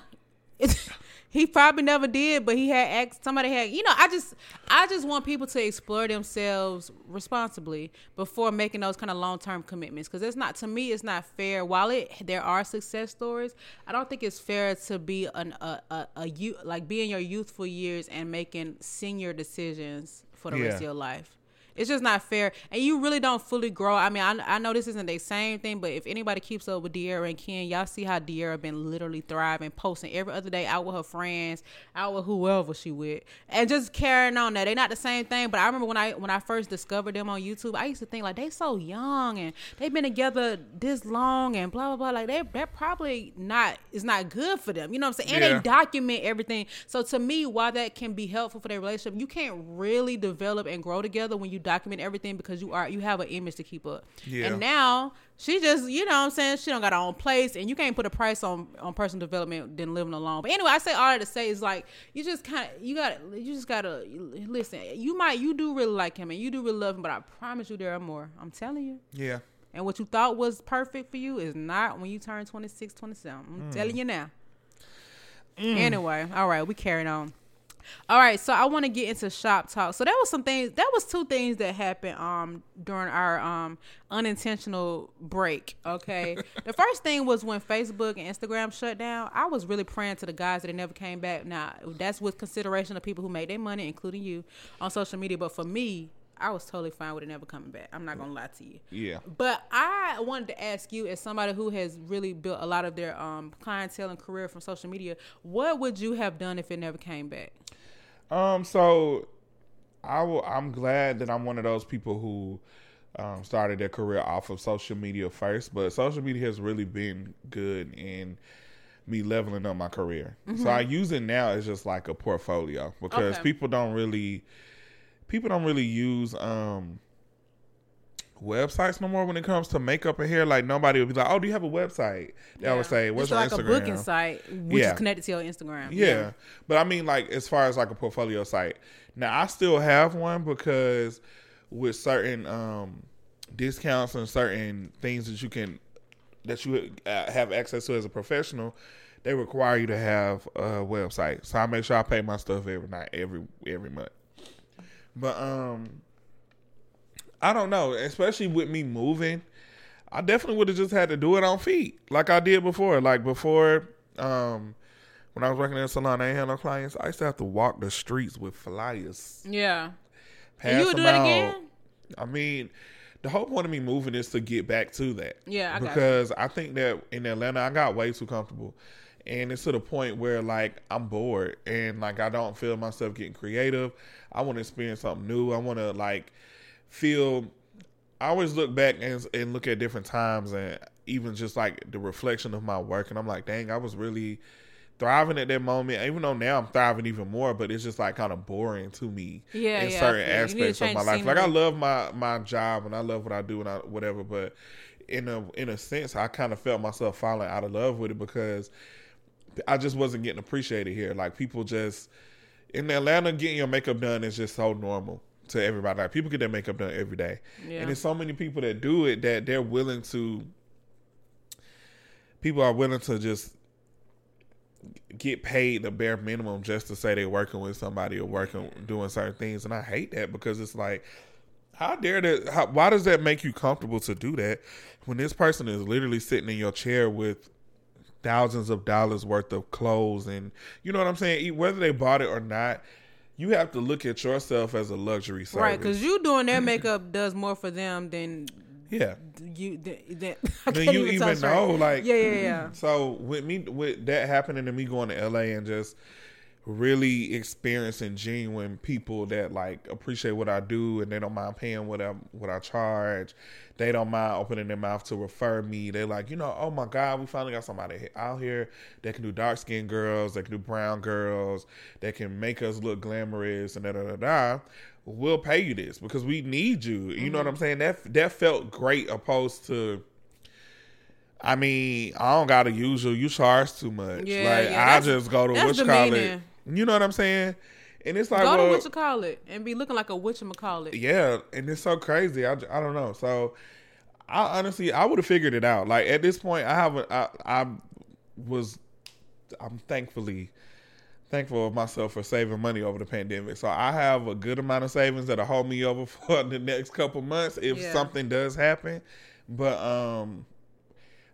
it's, [LAUGHS] [LAUGHS] he probably never did, but he had asked somebody had. You know, I just I just want people to explore themselves responsibly before making those kind of long term commitments because it's not to me it's not fair. While it there are success stories, I don't think it's fair to be an a a, a you like be in your youthful years and making senior decisions for the rest of your life. It's just not fair, and you really don't fully grow. I mean, I, I know this isn't the same thing, but if anybody keeps up with De'arra and Ken, y'all see how De'arra been literally thriving, posting every other day out with her friends, out with whoever she with, and just carrying on. That they not the same thing, but I remember when I when I first discovered them on YouTube, I used to think like they so young and they've been together this long and blah blah blah. Like they they're probably not it's not good for them. You know what I'm saying? And Yeah. they document everything. So to me, while that can be helpful for their relationship, you can't really develop and grow together when you document everything because you are you have an image to keep up. Yeah. And now she just, you know what I'm saying, she don't got her own place and you can't put a price on on personal development than living alone. But anyway, I say all that to say is like you just kind of you got to you just got to listen. You might you do really like him and you do really love him, but I promise you there are more. I'm telling you. Yeah. And what you thought was perfect for you is not when you turn 26, 27. I'm Mm. telling you now. Anyway, all right, we carrying on. All right, so I want to get into shop talk. So that was some things. That was two things that happened um during our um unintentional break. Okay, [LAUGHS] the first thing was when Facebook and Instagram shut down. I was really praying to the guys that they never came back. Now that's with consideration of people who made their money, including you, on social media. But for me, I was totally fine with it never coming back. I'm not gonna lie to you. Yeah. But I wanted to ask you, as somebody who has really built a lot of their um, clientele and career from social media, what would you have done if it never came back? Um, so I will I'm glad that I'm one of those people who um, started their career off of social media first, but social media has really been good in me leveling up my career. So I use it now as just like a portfolio because Okay. people don't really people don't really use um websites no more when it comes to makeup and hair. Like nobody would be like, "Oh, do you have a website?" They would say, "What's it's your like Instagram?" a booking site, which Yeah. is connected to your Instagram. Yeah. But I mean, like, as far as like a portfolio site, now I still have one because with certain um, discounts and certain things that you can, that you uh, have access to as a professional, they require you to have a website. So I make sure I pay my stuff every night, every, every month. But, um, I don't know, especially with me moving. I definitely would have just had to do it on feet, like I did before. Like before, um, when I was working in a salon, I ain't had no clients. I used to have to walk the streets with flyers. Yeah. Pass And you would do out. again? I mean, the whole point of me moving is to get back to that. Yeah, I because I think that in Atlanta, I got way too comfortable, and it's to the point where like I'm bored and like I don't feel myself getting creative. I want to experience something new. I want to like feel. I always look back and, and look at different times and even just like the reflection of my work, and I'm like, dang, I was really thriving at that moment. Even though now I'm thriving even more, but it's just like kind of boring to me Yeah, in yeah, certain feel you. You need to aspects of my life. Like. I love my my job and I love what I do and I, whatever, but in a in a sense, I kind of felt myself falling out of love with it because I just wasn't getting appreciated here. Like people just in Atlanta, getting your makeup done is just so normal to everybody. Like people get their makeup done every day, Yeah. and there's so many people that do it that they're willing to. People are willing to just get paid the bare minimum just to say they're working with somebody or working doing certain things, and I hate that because it's like, how dare that? How, why does that make you comfortable to do that when this person is literally sitting in your chair with thousands of dollars worth of clothes and you know what I'm saying? Whether they bought it or not, you have to look at yourself as a luxury service. Right, because you doing their makeup does more for them than yeah. you. Than, than, I Then you even even know, like Yeah, yeah, yeah. So with me, with that happening to me going to LA and just really experiencing genuine people that like appreciate what I do and they don't mind paying what I what I charge. They don't mind opening their mouth to refer me. They're like, you know, oh my God, we finally got somebody out here that can do dark skinned girls, that can do brown girls, that can make us look glamorous and da da da da. We'll pay you this because we need you. You know what mm-hmm. I'm saying? That that felt great opposed to I mean, I don't gotta use you. You charge too much. Yeah, like yeah, I just go to that's what you call it. You know what I'm saying? And it's like, Go well, to what you call it and be looking like a whatchamacallit. yeah, and it's so crazy. I, I don't know. So I honestly I would have figured it out. Like at this point, I haven't. I, I was. I'm thankfully thankful of myself for saving money over the pandemic. So I have a good amount of savings that'll hold me over [LAUGHS] for the next couple months if Yeah. something does happen. But um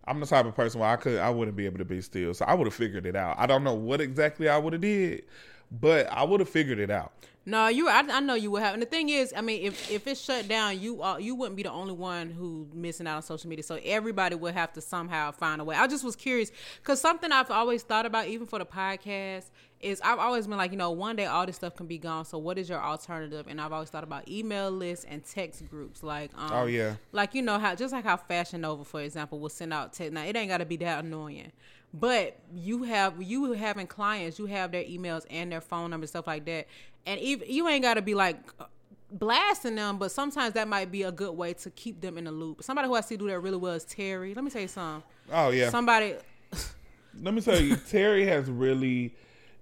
I'm the type of person where I could I wouldn't be able to be still. So I would have figured it out. I don't know what exactly I would have did, but I would have figured it out. No, you. I, I know you would have. And the thing is, I mean, if if it's shut down, you uh, you wouldn't be the only one who missing out on social media. So everybody would have to somehow find a way. I just was curious because something I've always thought about, even for the podcast, is I've always been like, you know, one day all this stuff can be gone. So what is your alternative? And I've always thought about email lists and text groups. Like, um, Oh, yeah. like you know how just like how Fashion Nova, for example, will send out text. Now it ain't got to be that annoying, but you have you having clients, you have their emails and their phone numbers, stuff like that, and even you ain't got to be like blasting them, but sometimes that might be a good way to keep them in the loop. Somebody who I see do that really well is Terry. Let me tell you something. Oh yeah. Somebody, Let me tell you, Terry has really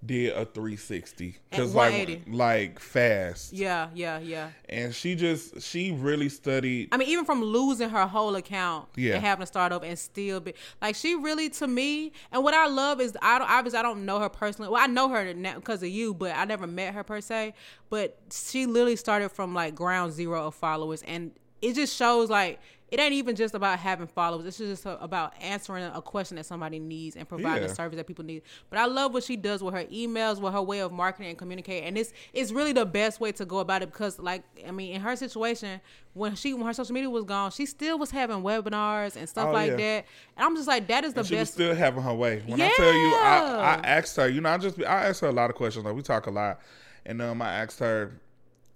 did a 360 because like like fast, yeah, yeah, yeah. and she just she really studied. I mean, even from losing her whole account Yeah. and having to start over and still be like she really to me. And what I love is I don't obviously I don't know her personally. Well, I know her because of you, but I never met her per se. But she literally started from like ground zero of followers, and it just shows like it ain't even just about having followers. It's just about answering a question that somebody needs and providing Yeah. a service that people need. But I love what she does with her emails, with her way of marketing and communicating, and it's it's really the best way to go about it because, like, I mean, in her situation, when she when her social media was gone, she still was having webinars and stuff Oh, like yeah. that. And I'm just like, that is the she best. still having her way. When I tell you, I, I asked her. You know, I just I asked her a lot of questions. Like we talk a lot, and um, I asked her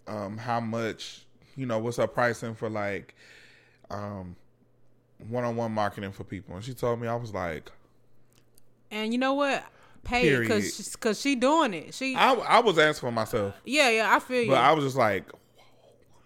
um how much you know what's her pricing for like um one on one marketing for people, and she told me I was like. and you know what? Pay Period. because because she doing it. She I, I was asking for myself, yeah yeah I feel you. but I was just like,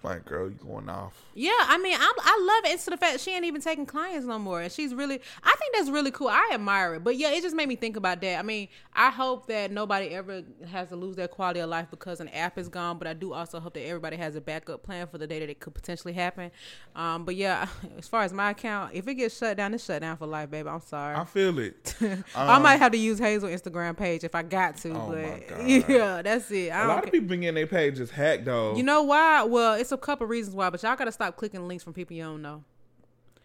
like, girl, you going off. Yeah, I mean, I, I love it. It's to the fact she ain't even taking clients no more, and she's really. I think that's really cool. I admire it, but yeah, it just made me think about that. I mean, I hope that nobody ever has to lose their quality of life because an app is gone. But I do also hope that everybody has a backup plan for the day that it could potentially happen. Um, but yeah, [LAUGHS] as far as my account, if it gets shut down, it's shut down for life, baby. I'm sorry. I feel it. [LAUGHS] I Um, might have to use Hazel Instagram page if I got to, Oh, my but God. [LAUGHS] yeah, that's it. I A lot of people been getting their pages hacked though. You know why? Well, it's a couple reasons why, but y'all gotta stop clicking links from people you don't know.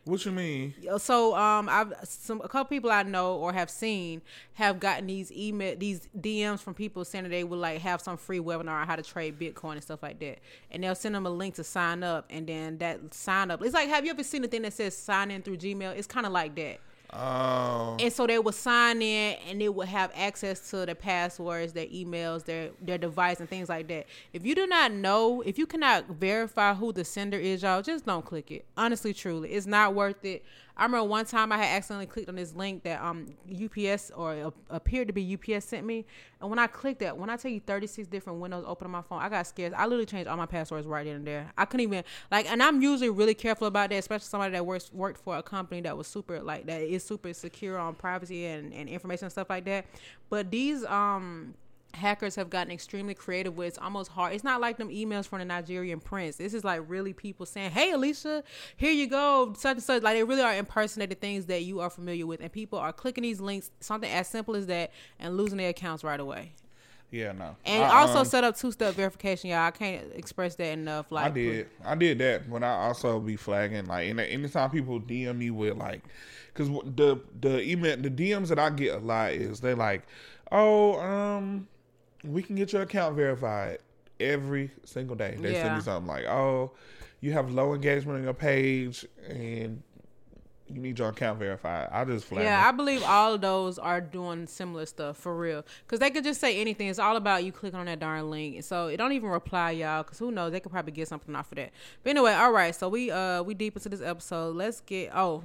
what you mean? so um i've some a couple people i know or have seen have gotten these email these dms from people saying that they would like have some free webinar on how to trade bitcoin and stuff like that and they'll send them a link to sign up and then that sign up it's like have you ever seen the thing that says sign in through gmail it's kind of like that Oh, and so they would sign in and they would have access to their passwords, their emails, their their device and things like that. If you do not know, if you cannot verify who the sender is, y'all just don't click it. Honestly, truly, it's not worth it. I remember one time I had accidentally clicked on this link that um UPS or a- appeared to be UPS sent me, and when I clicked that, when I tell you 36 different windows open on my phone, I got scared. I literally changed all my passwords right in there. I couldn't even like, and I'm usually really careful about that, especially somebody that works worked for a company that was super like that is super secure on privacy and, and information and stuff like that. But these um hackers have gotten extremely creative with it's almost hard it's not like them emails from the nigerian prince. This is like really people saying hey alicia here you go such and such. Like they really are impersonating things that you are familiar with and people are clicking these links something as simple as that and losing their accounts right away yeah, no. and I, also um, set up two-step verification y'all i can't express that enough like I did. I did that, but I also be flagging like any anytime people DM me with like, because the the email the DMs that I get a lot is they like, oh um, we can get your account verified every single day. They send me something like, oh, you have low engagement on your page and you need your account verified. I just flag. Yeah, I believe all of those are doing similar stuff for real. Cause they could just say anything. It's all about you clicking on that darn link. So it don't even reply, y'all. Cause who knows? They could probably get something off of that. But anyway, all right. So we uh we deep into this episode. Let's get oh.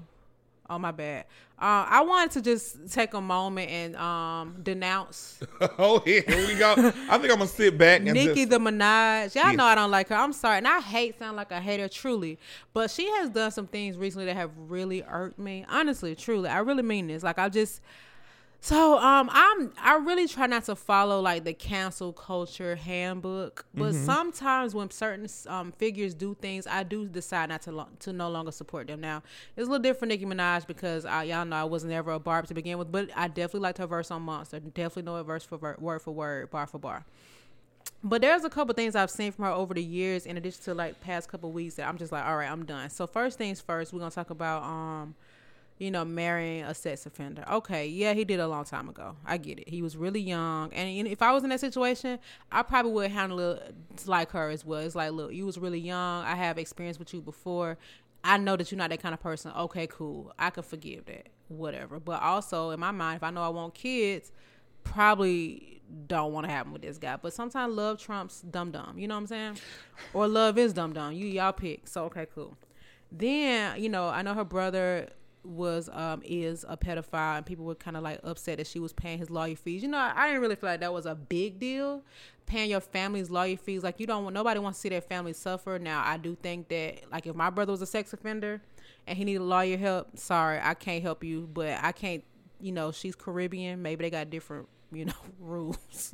Oh my bad. Uh, I wanted to just take a moment and um denounce [LAUGHS] oh here we go. I think I'm gonna sit back and Nicki just, the Minaj. Y'all know I don't like her. I'm sorry, and I hate sound like a hater, truly. But she has done some things recently that have really irked me. Honestly, truly, I really mean this. Like I just. So um I'm I really try not to follow like the cancel culture handbook, but sometimes when certain um figures do things, I do decide not to lo- to no longer support them. Now it's a little different, for Nicki Minaj, because I, y'all know I was never a Barb to begin with, but I definitely liked her verse on Monster. Definitely know it verse for ver- word for word, bar for bar. But there's a couple things I've seen from her over the years, in addition to like past couple weeks, that I'm just like, all right, I'm done. So first things first, we're gonna talk about um you know, marrying a sex offender. Okay, yeah, he did a long time ago. I get it. He was really young, and if I was in that situation, I probably would handle it like her as well. It's like, look, you was really young. I have experience with you before. I know that you're not that kind of person. Okay, cool. I can forgive that. Whatever. But also in my mind, if I know I want kids, probably don't want to happen with this guy. But sometimes love trumps dumb dumb. You know what I'm saying? Or love is dumb dumb. You y'all pick. So okay, cool. Then you know I know her brother was um is a pedophile and people were kind of like upset that she was paying his lawyer fees. You know, I, didn't really feel like that was a big deal. Paying your family's lawyer fees, like you don't want nobody wants to see their family suffer. Now, I do think that like if my brother was a sex offender and he needed lawyer help, sorry, I can't help you, but I can't. You know, she's Caribbean. Maybe they got different you know [LAUGHS] rules.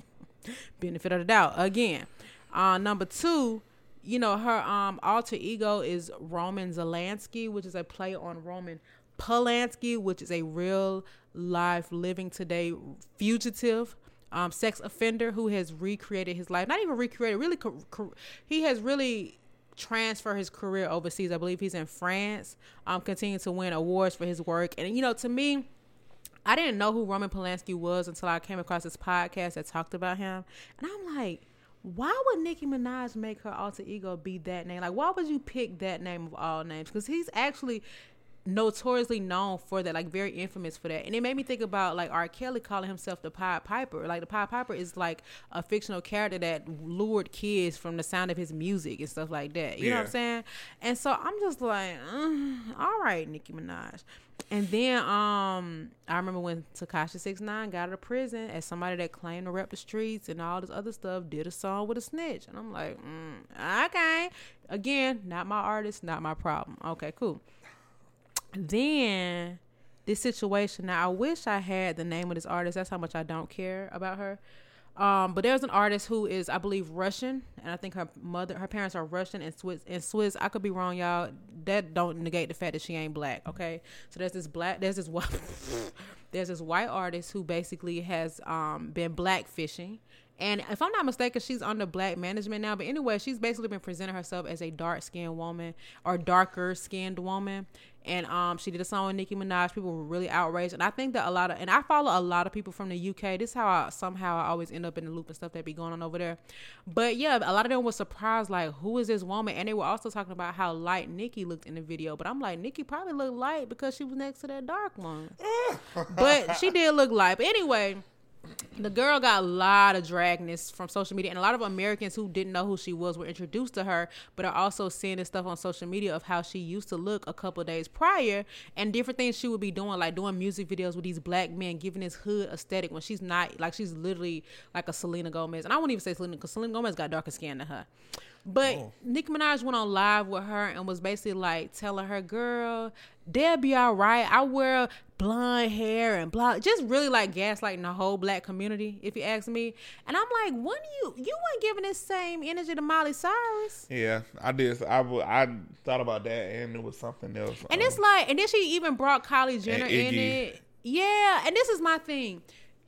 Benefit of the doubt again. Uh, number two, you know her um alter ego is Roman Zolanski, which is a play on Roman Polanski, which is a real life living today fugitive um, sex offender who has recreated his life. Not even recreated, really, he has really transferred his career overseas. I believe he's in France, um, continuing to win awards for his work. And, you know, to me, I didn't know who Roman Polanski was until I came across this podcast that talked about him. And I'm like, why would Nicki Minaj make her alter ego be that name? Like, why would you pick that name of all names? Because he's actually notoriously known for that, like very infamous for that. And it made me think about like R. Kelly calling himself the Pied Piper. Like the Pied Piper is like a fictional character that lured kids from the sound of his music and stuff like that. You yeah. know what I'm saying? And so I'm just like, mm, all right, Nicki Minaj. And then um I remember when Tekashi Six Nine got out of prison as somebody that claimed to rep the streets and all this other stuff, did a song with a snitch. And I'm like, mm, okay. Again, not my artist, not my problem. Okay, cool then this situation now i wish i had the name of this artist. That's how much i don't care about her. Um, but there's an artist who is i believe russian and i think her mother her parents are russian and swiss and swiss. I could be wrong y'all. That don't negate the fact that she ain't black okay? So there's this black there's this [LAUGHS] white there's this white artist who basically has um, been black fishing and if I'm not mistaken, she's under black management now. But anyway, she's basically been presenting herself as a dark skinned woman or darker skinned woman and um, she did a song with Nicki Minaj. People were really outraged, and I think that a lot of and I follow a lot of people from the UK. This is how I somehow I always end up in the loop and stuff that be going on over there. But yeah, a lot of them were surprised, like, who is this woman? And they were also talking about how light Nicki looked in the video. But I'm like, Nicki probably looked light because she was next to that dark one. [LAUGHS] but she did look light. But anyway the girl got a lot of dragness from social media and a lot of americans who didn't know who she was were introduced to her but are also seeing this stuff on social media of how she used to look a couple days prior and different things she would be doing like doing music videos with these black men giving this hood aesthetic when she's not like she's literally like a selena gomez. And i won't even say selena because selena gomez got darker skin than her but oh. Nicki Minaj went on live with her and was basically like telling her, "Girl, they'll be all right. I wear blonde hair and blah, just really like gaslighting the whole black community, if you ask me." And I'm like, "When you you weren't giving this same energy to Miley Cyrus?" Yeah, I did. I I thought about that, and it was something else. And um, it's like, and then she even brought Kylie Jenner in it. Yeah, and this is my thing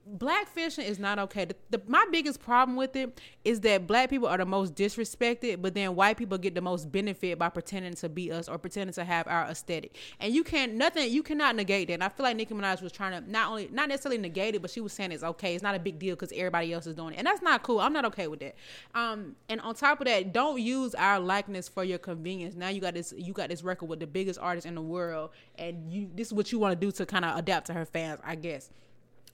black fishing is not okay. The, the, my biggest problem with it is that black people are the most disrespected, but then white people get the most benefit by pretending to be us or pretending to have our aesthetic. And you can't nothing you cannot negate that. And I feel like Nicki Minaj was trying to not only not necessarily negate it, but she was saying it's okay. It's not a big deal because everybody else is doing it, and that's not cool. I'm not okay with that. Um, and on top of that, don't use our likeness for your convenience. Now you got this you got this record with the biggest artist in the world, and you this is what you want to do to kind of adapt to her fans, I guess.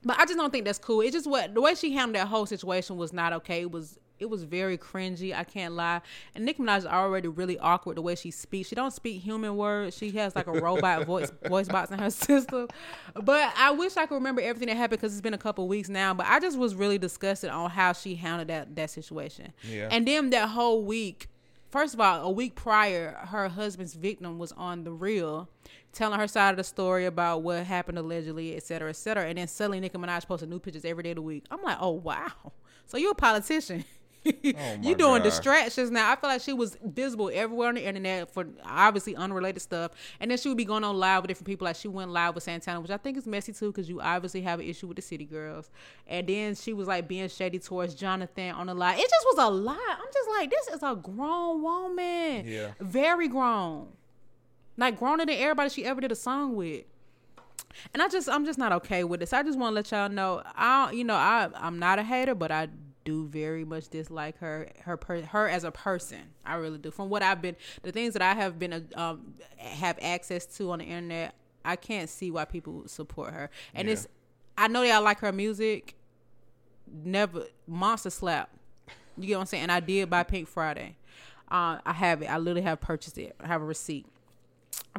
But I just don't think that's cool. It just what the way she handled that whole situation was not okay. It was it was very cringy. I can't lie. And Nicki Minaj is already really awkward the way she speaks. She don't speak human words. She has like a robot [LAUGHS] voice voice box in her system. But I wish I could remember everything that happened because it's been a couple weeks now. But I just was really disgusted on how she handled that that situation. Yeah. And then that whole week, first of all, a week prior, her husband's victim was on the real telling her side of the story about what happened allegedly, et cetera, et cetera. And then suddenly Nicki Minaj posted new pictures every day of the week. I'm like, oh wow. So you're a politician. [LAUGHS] oh you doing God. distractions now. I feel like she was visible everywhere on the internet for obviously unrelated stuff, and then she would be going on live with different people. Like she went live with Santana, which I think is messy too, because you obviously have an issue with the City Girls. And then she was like being shady towards Jonathan on the live. It just was a lot. I'm just like, this is a grown woman. Yeah, very grown. Like growner than everybody she ever did a song with. and I just I'm just not okay with this. I just want to let y'all know I you know I I'm not a hater, but I do very much dislike her her per, her as a person. I really do. From what I've been the things that I have been um have access to on the internet, I can't see why people support her. And Yeah. it's I know that I like her music. Never monster slap. You get what I'm saying? And I did buy Pink Friday. Uh, I have it. I literally have purchased it. I have a receipt.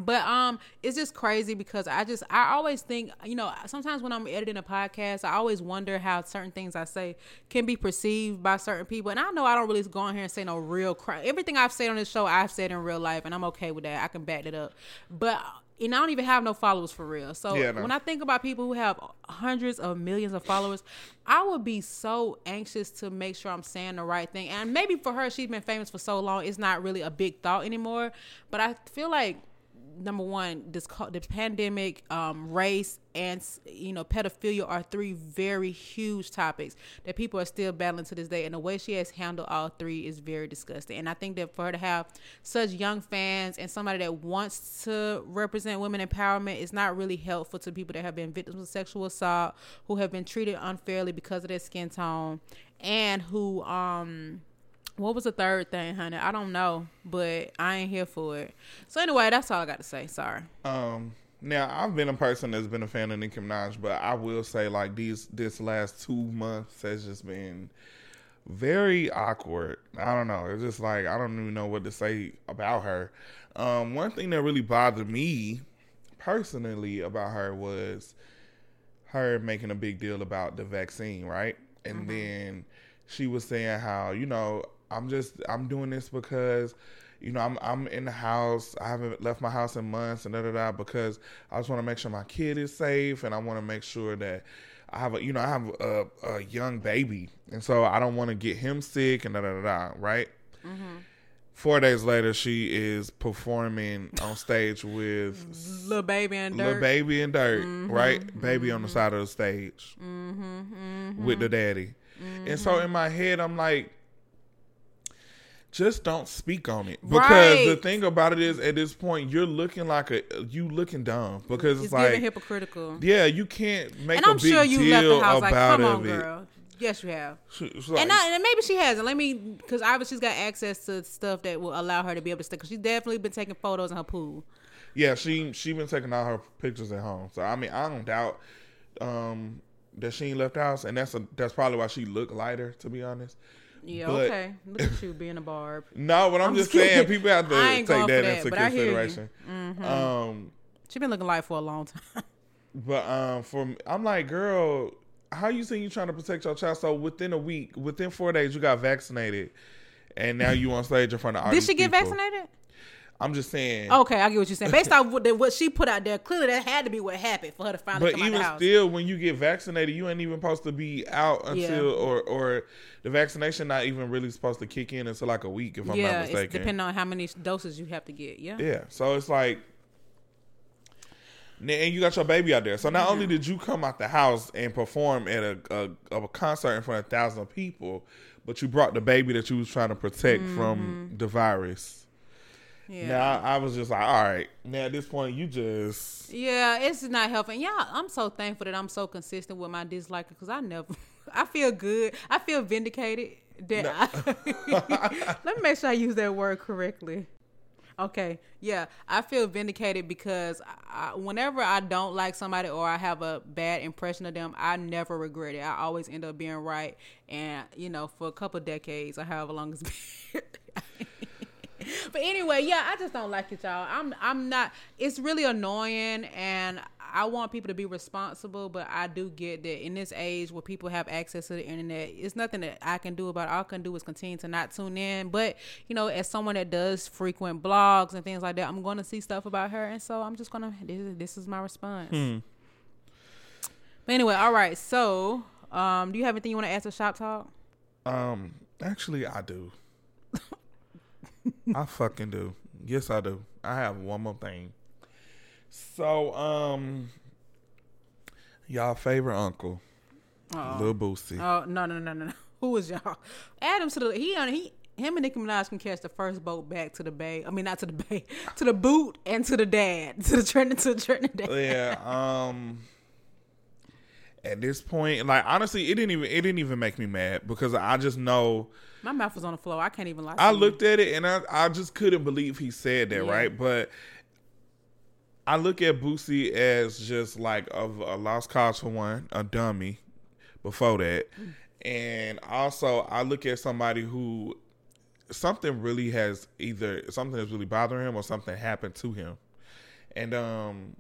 But um, it's just crazy because I just I always think you know sometimes when I'm editing a podcast I always wonder how certain things I say can be perceived by certain people and I know I don't really go on here and say no real crap. Everything I've said on this show I've said in real life and I'm okay with that. I can back it up. But and I don't even have no followers for real. So Yeah, no. when I think about people who have hundreds of millions of followers, I would be so anxious to make sure I'm saying the right thing. And maybe for her, she's been famous for so long, it's not really a big thought anymore. But I feel like number one, this the pandemic, um, race, and you know, pedophilia are three very huge topics that people are still battling to this day. And the way she has handled all three is very disgusting. And I think that for her to have such young fans and somebody that wants to represent women empowerment is not really helpful to people that have been victims of sexual assault, who have been treated unfairly because of their skin tone, and who um what was the third thing, honey? I don't know, but I ain't here for it. So anyway, that's all I got to say. Sorry. Um, now I've been a person that's been a fan of Nicki Minaj, but I will say like these this last two months has just been very awkward. I don't know. It's just like I don't even know what to say about her. Um, one thing that really bothered me personally about her was her making a big deal about the vaccine, right? And then she was saying how, you know, I'm just I'm doing this because, you know, I'm I'm in the house. I haven't left my house in months and da da da because I just want to make sure my kid is safe and I want to make sure that I have a you know, I have a, a young baby. And so I don't want to get him sick and da da da da, right? Four days later, she is performing on stage with Lil Baby and Lil Durk. baby and Durk, Mm-hmm, right? Baby on the side of the stage with the daddy. And so Mm-hmm. in my head, I'm like, just don't speak on it because the thing about it is, at this point, you're looking like a you looking dumb because it's, It's like, hypocritical. yeah, you can't make and a I'm big sure you left the house like, come on, it. girl. Yes, you have. She- like- And, I, and maybe she hasn't. Let me, because obviously she's got access to stuff that will allow her to be able to stay. Because she's definitely been taking photos in her pool. Yeah, she she been taking all her pictures at home. So I mean, I don't doubt um, that she ain't left the house, and that's a, that's probably why she looked lighter. To be honest, Yeah, But- okay. Look at you being a barb. [LAUGHS] no, but I'm, I'm just just saying people have to take that, that, into but I hear you. consideration. Um, She been looking light for a long [LAUGHS] time. but um, for I'm like, girl, how you saying you trying to protect your child? So within a week, within four days, you got vaccinated, and now you on stage in front of all Did she get people. vaccinated? I'm just saying. Okay, I get what you're saying. Based [LAUGHS] off what, what she put out there, clearly that had to be what happened for her to finally But come out But even house. still, when you get vaccinated, you ain't even supposed to be out until Yeah. or or the vaccination not even really supposed to kick in until like a week, if I'm yeah, not it's mistaken. depending on how many doses you have to get. Yeah. Yeah, so it's like, and you got your baby out there. So not only did you come out the house and perform at a, a, a concert in front of thousands of people, but you brought the baby that you was trying to protect from mm-hmm. the virus. Yeah. Now I was just like, all right. Now at this point, you just Yeah, it's not helping. Yeah, I'm so thankful that I'm so consistent with my dislike because I never, [LAUGHS] I feel good. I feel vindicated. That I, [LAUGHS] let me make sure I use that word correctly. Okay, yeah, I feel vindicated because I, whenever I don't like somebody or I have a bad impression of them, I never regret it. I always end up being right, and you know, for a couple decades or however long it's [LAUGHS] been. But anyway, yeah, I just don't like it, y'all. I'm I'm not. It's really annoying, and I want people to be responsible. But I do get that in this age where people have access to the internet, it's nothing that I can do about. it. All I can do is continue to not tune in. But you know, as someone that does frequent blogs and things like that, I'm going to see stuff about her, and so I'm just gonna. This is, this is my response. But anyway, all right. So, um, do you have anything you want to ask to Shop Talk? um actually I do. [LAUGHS] I fucking do. Yes, I do. I have one more thing. So, um, y'all favorite uncle, Uh-oh. Lil Boosie. Oh no no no no no! [LAUGHS] Who is y'all? Add him to the he on he him and Nicki Minaj can catch the first boat back to the bay. I mean, not to the bay, [LAUGHS] to the boot and to the dad, to the Trinidad, to the Trinidad. Yeah. Um. At this point, like honestly, it didn't even it didn't even make me mad because I just know My mouth was on the floor. I can't even lie. to I you. looked at it and I, I just couldn't believe he said that, Yeah. right? But I look at Boosie as just like a, a lost cause for one, a dummy before that. And also I look at somebody who something really has either something that's really bothering him or something happened to him. And um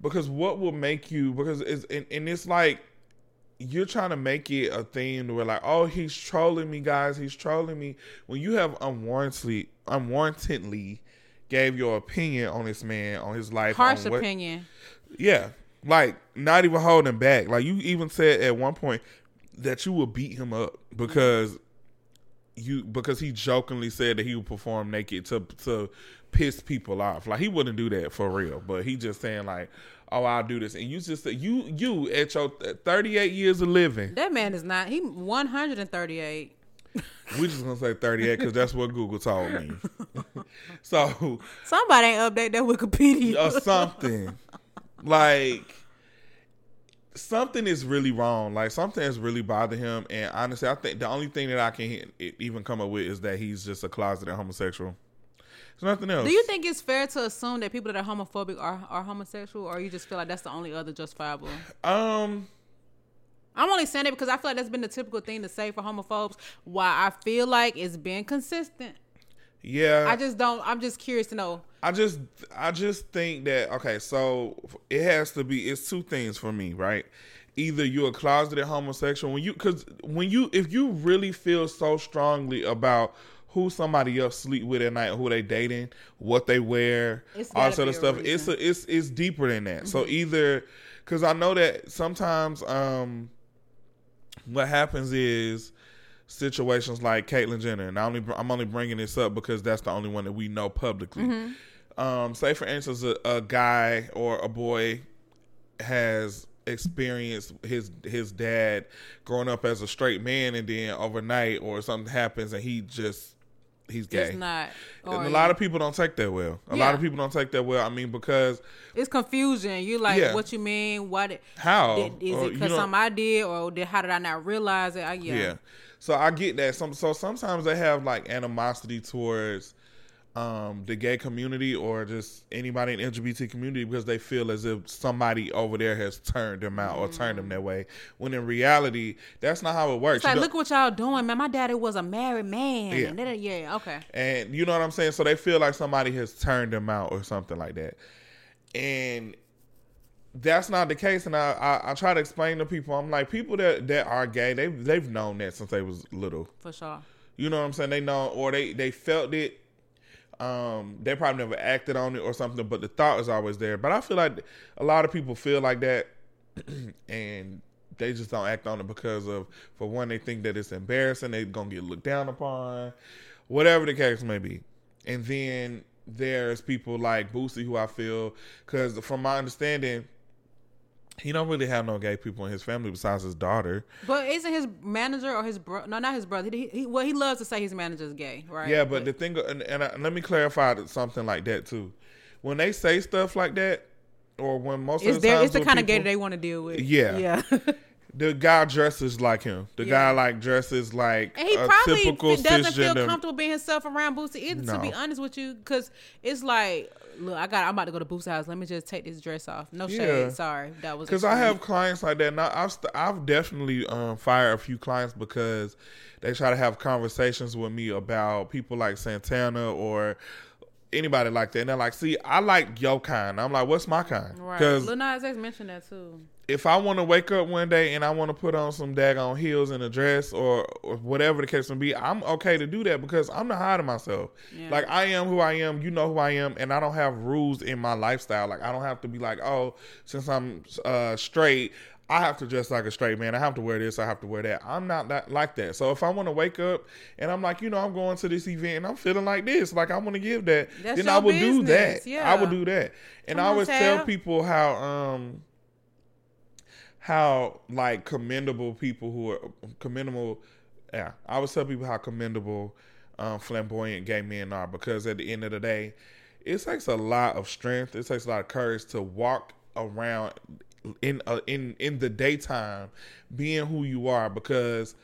because what will make you because it's and, and it's like you're trying to make it a thing where like, oh, he's trolling me, guys. He's trolling me. When you have unwarrantedly, unwarrantedly gave your opinion on this man, on his life, harsh what- opinion. yeah, like not even holding back. Like you even said at one point that you would beat him up because you because he jokingly said that he would perform naked to to piss people off. Like he wouldn't do that for real, but he just saying like, "Oh, I'll do this," and you just you you at your thirty eight years of living. That man is not. He 138. We just gonna say thirty eight because that's what Google told me. [LAUGHS] so Somebody ain't update that Wikipedia. or something. like something is really wrong. Like something has really bothered him. And honestly, I think the only thing that I can even come up with is that he's just a closeted homosexual. There's nothing else. Do you think it's fair to assume that people that are homophobic are, are homosexual, or you just feel like that's the only other justifiable? Um. I'm only saying it because I feel like that's been the typical thing to say for homophobes. Why I feel like it's been consistent. Yeah. I just don't. I'm just curious to know. I just I just think that okay, so it has to be it's two things for me, right? Either you're a closeted homosexual when you cuz when you if you really feel so strongly about who somebody else sleep with at night, who they dating, what they wear, It's all this a stuff, reason. it's a, it's it's deeper than that. So either cuz I know that sometimes um what happens is situations like Caitlyn Jenner, and I only I'm only bringing this up because that's the only one that we know publicly. Um, say for instance, a, a guy or a boy has experienced his his dad growing up as a straight man, and then overnight or something happens, and he just he's gay. It's not. And a lot of people don't take that well. A lot of people don't take that well. I mean, because it's confusion. You're like Yeah. what you mean? What it- how did, is Or, it because something I did, or did, how did I not realize it? I, yeah. Yeah. So I get that. Some so sometimes they have like animosity towards um the gay community or just anybody in the LGBT community because they feel as if somebody over there has turned them out or turned them that way. When in reality, that's not how it works. It's like, look what y'all doing, man. My daddy was a married man. Yeah. And then, yeah, okay. And you know what I'm saying? So they feel like somebody has turned them out or something like that. And that's not the case. And I, I, I try to explain to people, I'm like, people that, that are gay, they they've known that since they was little. For sure. You know what I'm saying? They know or they they felt it. Um, they probably never acted on it or something, but the thought is always there. But I feel like a lot of people feel like that, [CLEARS THROAT] and they just don't act on it because of, for one, they think that it's embarrassing. They're gonna get looked down upon, whatever the case may be. And then there's people like Boosie who I feel, because from my understanding, he don't really have no gay people in his family besides his daughter. But isn't his manager or his bro? No, not his brother. He, he well, he loves to say his manager's gay, right? Yeah, but the thing, and, and, I, let me clarify something like that too. When they say stuff like that, or when most it's of the times it's the kind of gay they want to deal with. Yeah. yeah. [LAUGHS] the guy dresses like him. The Yeah. guy like dresses like And he a probably typical doesn't feel comfortable being himself around Boosie either. To be honest with you, because it's like, look, I got, I'm about to go to Boosie's house. Let me just take this dress off. No Yeah. shade. Sorry, that was Because I have clients like that. Now I've st- I've definitely um, fired a few clients because they try to have conversations with me about people like Santana or anybody like that. And they're like, "See, I like your kind." I'm like, "What's my kind?" Right. Because Lil Nas X mentioned that too. if I want to wake up one day and I want to put on some daggone heels and a dress or, or whatever the case may be, I'm okay to do that because I'm not hiding myself. Yeah. Like I am who I am, you know who I am, and I don't have rules in my lifestyle. Like I don't have to be like, oh, since I'm uh, straight. I have to dress like a straight man. I have to wear this. I have to wear that. I'm not that like that. So if I want to wake up and I'm like, you know, I'm going to this event and I'm feeling like this, like I want to give that, That's then I would do that. Yeah. I would do that. And Come I always tell people how um how like commendable people who are commendable Yeah, I always tell people how commendable um, flamboyant gay men are because at the end of the day, it takes a lot of strength. It takes a lot of courage to walk around in uh, in in the daytime being who you are because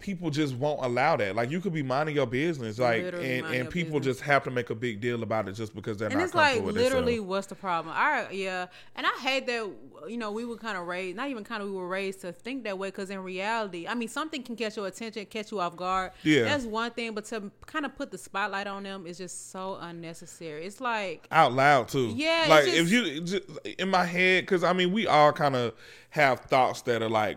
people just won't allow that. Like you could be minding your business, like Literally and, and people business. just have to make a big deal about it just because they're And not it's like literally, themselves. what's the problem? I yeah, and I hate that. You know, we were kind of raised, not even kind of, we were raised to think that way. Because in reality, I mean, something can catch your attention, catch you off guard. Yeah. that's one thing. But to kind of put the spotlight on them is just so unnecessary. It's like out loud too. Yeah, like it's if you just, in my head, because I mean, we all kind of have thoughts that are like,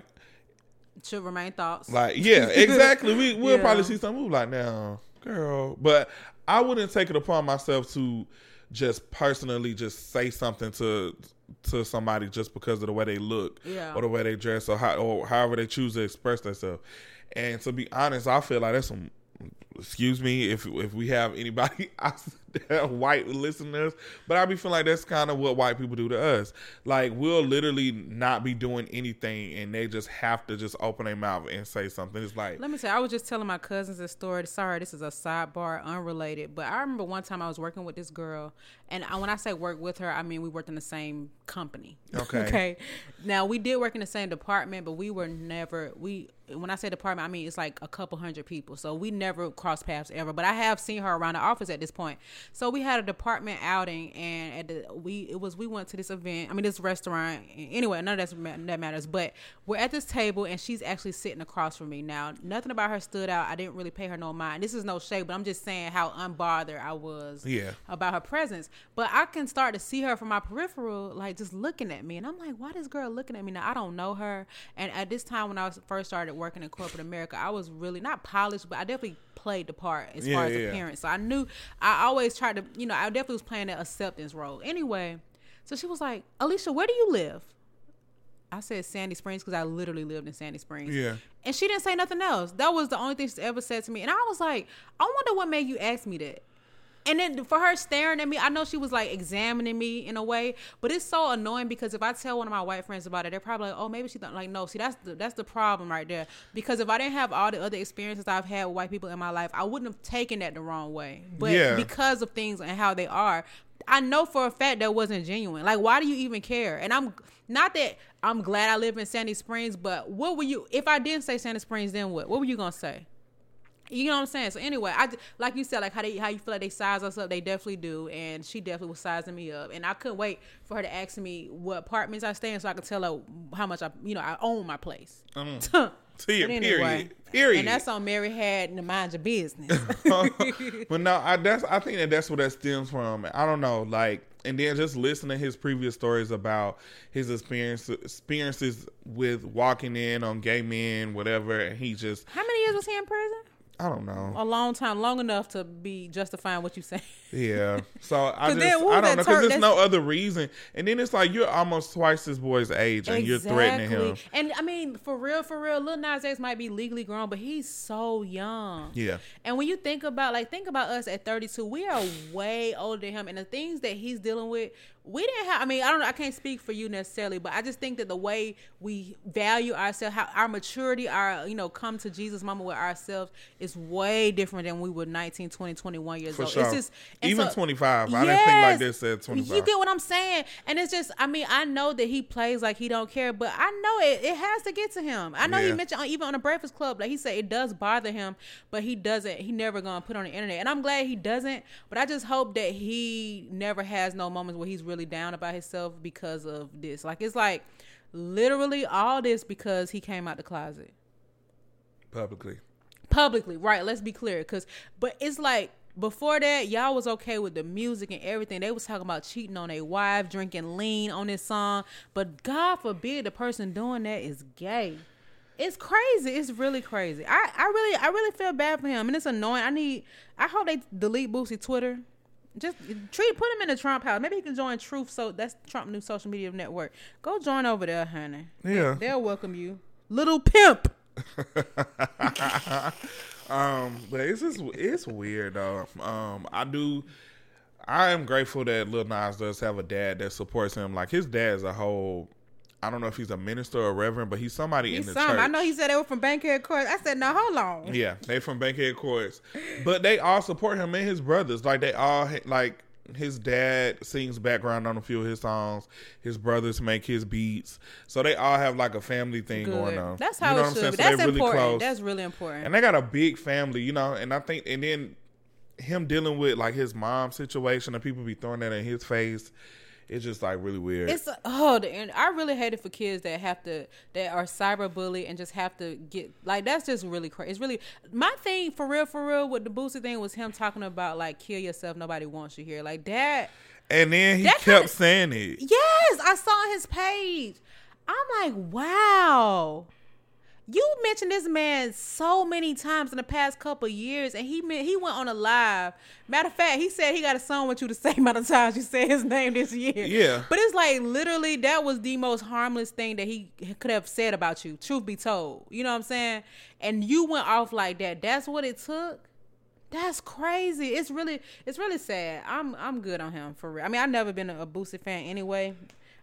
should remain thoughts. like yeah, [LAUGHS] exactly. We we'll Yeah. probably see some move like now, girl, but I wouldn't take it upon myself to just personally just say something to to somebody just because of the way they look Yeah. or the way they dress or how or however they choose to express themselves. And to be honest, I feel like that's some. Excuse me if if we have anybody [LAUGHS] out white listeners, but I be feeling like that's kind of what white people do to us. Like we'll literally not be doing anything, and they just have to just open their mouth and say something. It's like Let me say, I was just telling my cousins a story. Sorry, this is a sidebar, unrelated. But I remember one time I was working with this girl, and I, when I say work with her, I mean we worked in the same company. [LAUGHS] Okay. okay. Now we did work in the same department, but we were never we. When I say department, I mean it's like a couple hundred people. So we never crossed paths ever. But I have seen her around the office at this point. So we had a department outing, and at the we it was we went to this event. I mean this restaurant. Anyway, none of that's, that matters. But we're at this table, and she's actually sitting across from me. Now nothing about her stood out. I didn't really pay her no mind. This is no shade, but I'm just saying how unbothered I was Yeah. about her presence. But I can start to see her from my peripheral, like just looking at me. And I'm like, why this girl looking at me? Now, I don't know her. And at this time, when I was first started working in corporate America, I was really not polished, but I definitely played the part as Yeah, far as yeah. appearance. So I knew, I always tried to, you know, I definitely was playing that acceptance role. Anyway, so she was like, Alicia, where do you live? I said Sandy Springs because I literally lived in Sandy Springs. Yeah. And she didn't say nothing else. That was the only thing she ever said to me. And I was like, I wonder what made you ask me that. And then for her staring at me, I know she was like examining me in a way, but it's so annoying because if I tell one of my white friends about it, they're probably like, "Oh, maybe she thought like no." See, that's the that's the problem right there. Because if I didn't have all the other experiences I've had with white people in my life, I wouldn't have taken that the wrong way. But Yeah. because of things and how they are, I know for a fact that wasn't genuine. Like, why do you even care? And I'm not that I'm glad I live in Sandy Springs, but what were you? If I didn't say Sandy Springs, then what? What were you gonna say? You know what I'm saying? So anyway, I like you said, like how they how you feel like they size us up. They definitely do, and she definitely was sizing me up. And I couldn't wait for her to ask me what apartments I stay in, so I could tell her how much I, you know, I own my place. Mm. See it, But period. Period. And that's on Mary had to mind your business. [LAUGHS] but no, I that's I think that that's where that stems from. I don't know, like, and then just listening to his previous stories about his experience experiences with walking in on gay men, whatever, and he just how many years was he in prison? I don't know. A long time, long enough to be justifying what you say. Yeah. [LAUGHS] So I just I don't know because there's that's- no other reason. And then it's like you're almost twice this boy's age and you're threatening him. And I mean, for real, for real, Lil Nas X might be legally grown, but he's so young. Yeah. And when you think about like think about us at 32, we are way older than him, and the things that he's dealing with, we didn't have. I mean, I don't know. I can't speak for you necessarily, but I just think that the way we value ourselves, how our maturity, our you know, come to Jesus, Mama, with ourselves is way different than we were 19, 20, 21 years For old. sure. It's just Even so- 25. I didn't think like this at 25. You get what I'm saying? And it's just, I mean, I know that he plays like he don't care, but I know it, it has to get to him. I know he mentioned on, even on the Breakfast Club, like he said, it does bother him, but he doesn't, he never gonna put on the internet. And I'm glad he doesn't, but I just hope that he never has no moments where he's really down about himself because of this. Like, it's like literally all this because he came out the closet. Publicly. publicly right let's be clear because but it's like before that y'all was okay with the music and everything. They was talking about cheating on their wife drinking lean on this song but god forbid the person doing that is gay. It's crazy it's really crazy. I i really i really feel bad for him and it's annoying. I need i hope they delete boosie twitter just treat put him in the Trump house. Maybe he can join Truth. So that's Trump new social media network. Go join over there, honey. Yeah. They'll welcome you, little pimp. [LAUGHS] [LAUGHS] Um, but it's just it's weird though. Um, I do. I am grateful that Lil Nas does have a dad that supports him. Like his dad's a whole. I don't know if he's a minister or a reverend, but he's somebody He's in the some. church. I know he said they were from Bankhead Court. I said, no, hold on. Yeah, they from Bankhead Courts, but they all support him and his brothers. Like they all like his dad sings background on a few of his songs. His brothers make his beats, so they all have like a family thing going on. That's how You know it what I'm should saying? be. So That's they're really important. close. That's really important. and they got a big family, you know. And I think, and then him dealing with like his mom situation, and people be throwing that in his face. It's just like really weird. It's oh, the, and I really hate it for kids that have to that are cyberbullied and just have to get like that's just really crazy. It's really my thing for real, for real. With the Boosie thing was him talking about like kill yourself. Nobody wants you here. Like that. and then he kept kinda- saying it. Yes, I saw his page. I'm like, wow. You mentioned this man so many times in the past couple years, and he meant, he went on a live. Matter of fact, he said he got a song with you the [LAUGHS] same amount of times you said his name this year. Yeah. but it's like literally that was the most harmless thing that he could have said about you. Truth be told, you know what I'm saying? And you went off like that. That's what it took. That's crazy. It's really, it's really sad. I'm, I'm good on him for real. I mean, I've never been a, a Boosie fan anyway.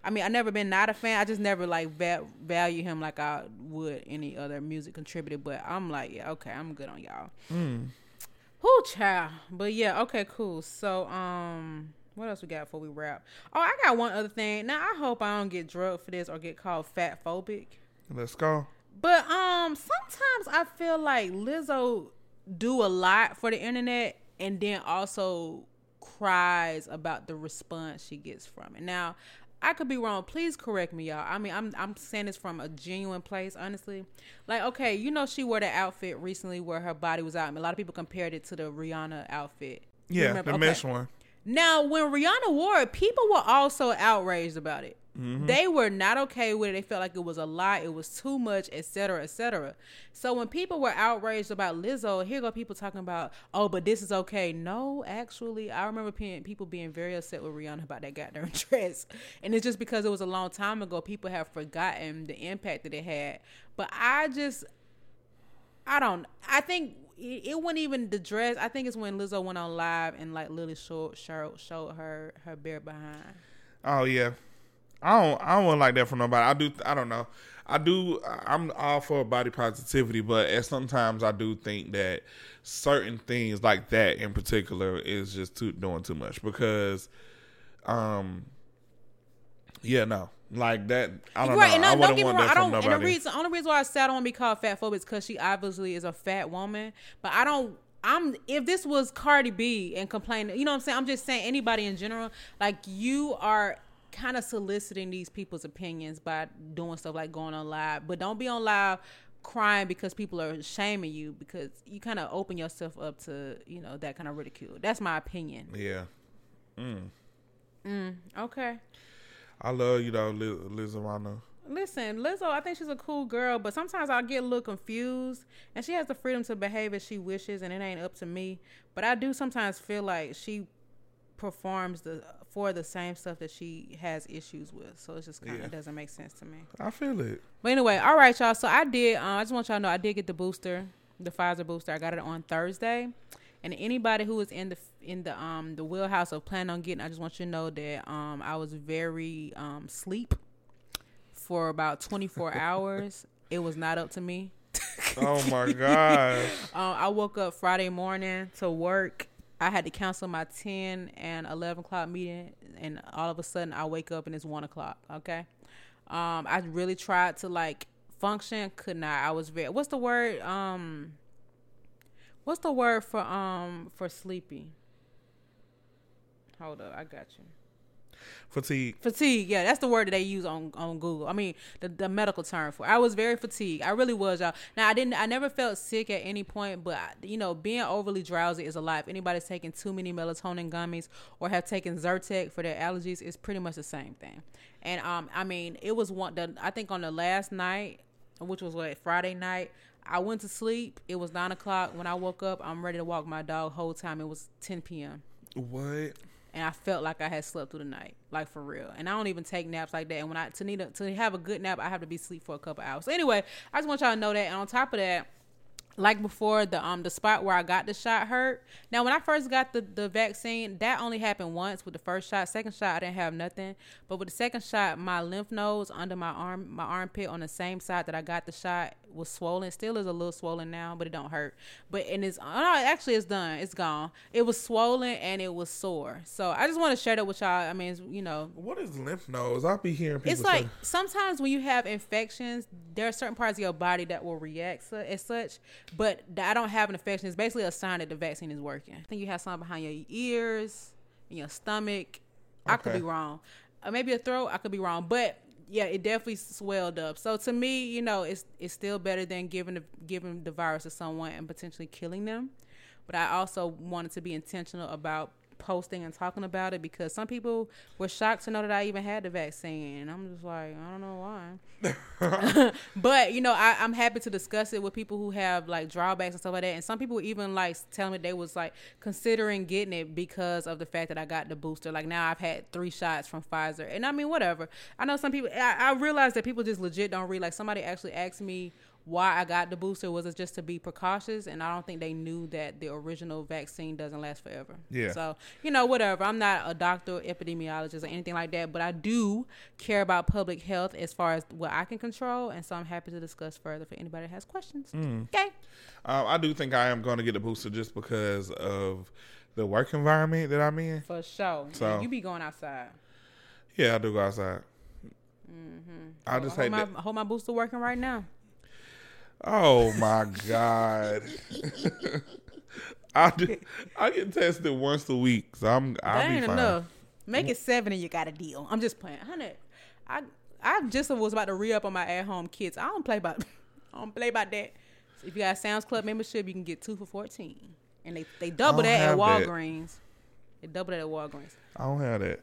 I mean, I never been not a fan. I just never like va- value him like I would any other music contributor. But I'm like, yeah, okay, I'm good on y'all. Whoo, child. But yeah, okay, cool. So, um, what else we got before we wrap? Oh, I got one other thing. Now, I hope I don't get drugged for this or get called fat phobic. Let's go. But um, sometimes I feel like Lizzo do a lot for the internet, and then also cries about the response she gets from it. Now, I could be wrong. Please correct me, y'all. I mean, I'm I'm saying this from a genuine place, honestly. Like, okay, you know, she wore the outfit recently where her body was out. and a lot of people compared it to the Rihanna outfit. Yeah, remember? the Okay. mesh one. Now, when Rihanna wore it, people were also outraged about it. Mm-hmm. They were not okay with it. They felt like it was a lie, it was too much, etc., etc. So when people were outraged about Lizzo, here go people talking about, oh, but this is okay. No, actually, I remember people being very upset with Rihanna about that goddamn [LAUGHS] dress, and it's just because it was a long time ago. People have forgotten the impact that it had. But I just, I don't. I think it, it wasn't even the dress. I think it's when Lizzo went on live and like Lily showed showed, showed her her bare behind. Oh yeah, I don't. I don't want like that for nobody. I do. I don't know. I do. I'm all for body positivity, but at sometimes I do think that certain things like that in particular is just too doing too much because, um, yeah, no, like that. I don't right, know. and I I, don't get me want wrong. I don't. And the reason, only reason why I said I don't want to be called fat phobic is because she obviously is a fat woman. But I don't. I'm. If this was Cardi B and complaining, you know what I'm saying. I'm just saying anybody in general. Like you are kind of soliciting these people's opinions by doing stuff like going on live. But don't be on live crying because people are shaming you because you kind of open yourself up to you know that kind of ridicule. That's my opinion. yeah, Mm. Mm. Okay. I love you though, Liz, Lizarano. Listen, Lizzo, I think she's a cool girl, but sometimes I get a little confused, and she has the freedom to behave as she wishes, and it ain't up to me. But I do sometimes feel like she performs the for the same stuff that she has issues with, so it just kind of Yeah. doesn't make sense to me. I feel it. But anyway, all right, y'all. So I did. Uh, I just want y'all to know I did get the booster, the Pfizer booster. I got it on Thursday, and anybody who is in the in the um the wheelhouse of planning on getting, I just want you to know that um I was very um sleep for about 24 [LAUGHS] hours. It was not up to me. Oh my god. [LAUGHS] Um, I woke up Friday morning to work. I had to cancel my 10 and 11 o'clock meeting, and all of a sudden I wake up and it's 1 o'clock. Okay. Um, I really tried to like function, could not. I was very, what's the word? Um, what's the word for, um, for sleepy? Hold up, I got you. Fatigue. Fatigue, yeah, that's the word that they use on on Google. I mean, the, the medical term for. It. I was very fatigued. I really was, y'all. Now, I didn't. I never felt sick at any point, but you know, being overly drowsy is a lot. If anybody's taking too many melatonin gummies or have taken Zyrtec for their allergies, it's pretty much the same thing. And um, I mean, it was one. The, I think on the last night, which was what Friday night. I went to sleep. It was nine o'clock. When I woke up, I'm ready to walk my dog. Whole time it was 10 p.m What? And I felt like I had slept through the night, like for real. And I don't even take naps like that. And when I to need a, to have a good nap, I have to be asleep for a couple hours. So anyway, I just want y'all to know that. And on top of that, like before the um the spot where I got the shot hurt. Now when I first got the the vaccine, that only happened once with the first shot. Second shot I didn't have nothing, but with the second shot, my lymph nodes under my arm, my armpit on the same side that I got the shot was swollen. Still is a little swollen now, but it don't hurt. But and it's oh, no, actually it's done. It's gone. It was swollen and it was sore. So I just want to share that with y'all. I mean, you know, What is lymph nodes? I'll be hearing people it's like say, sometimes when you have infections, there are certain parts of your body that will react as such. But I don't have an infection. It's basically a sign that the vaccine is working. I think you have something behind your ears, in your stomach. I could be wrong. Uh, maybe a throat. I could be wrong. But yeah, it definitely swelled up. So to me, you know, it's it's still better than giving the giving the virus to someone and potentially killing them. But I also wanted to be intentional about posting and talking about it because some people were shocked to know that I even had the vaccine. And I'm just like, I don't know why. [LAUGHS] but you know, I, I'm happy to discuss it with people who have like drawbacks and stuff like that. And some people even like telling me they was like considering getting it because of the fact that I got the booster. Like now I've had three shots from Pfizer, and I mean whatever. I know some people. I, I realize that people just legit don't read. Like somebody actually asked me why I got the booster was it just to be precautious, and I don't think they knew that the original vaccine doesn't last forever. Yeah. So you know, whatever. I'm not a doctor, epidemiologist, or anything like that, but I do care about public health as far as what I can control, and so I'm happy to discuss further for anybody that has questions. Okay. um, I do think I am going to get a booster just because of the work environment that I'm in. For sure. So- you be going outside. Yeah, I do go outside. mhm I just hold hate my, hold my booster working right now. Oh my god. [LAUGHS] I do, I get tested once a week, so I'm I'll that be ain't fine. enough. Make it seven and you got a deal. I'm just playing. Honey, I I just was about to re up on my at home kids. I don't play about [LAUGHS] I don't play about that. So if you got a Sam's Club membership, you can get two for fourteen. And they, they double that at have that. Walgreens. They double that at Walgreens. I don't have that.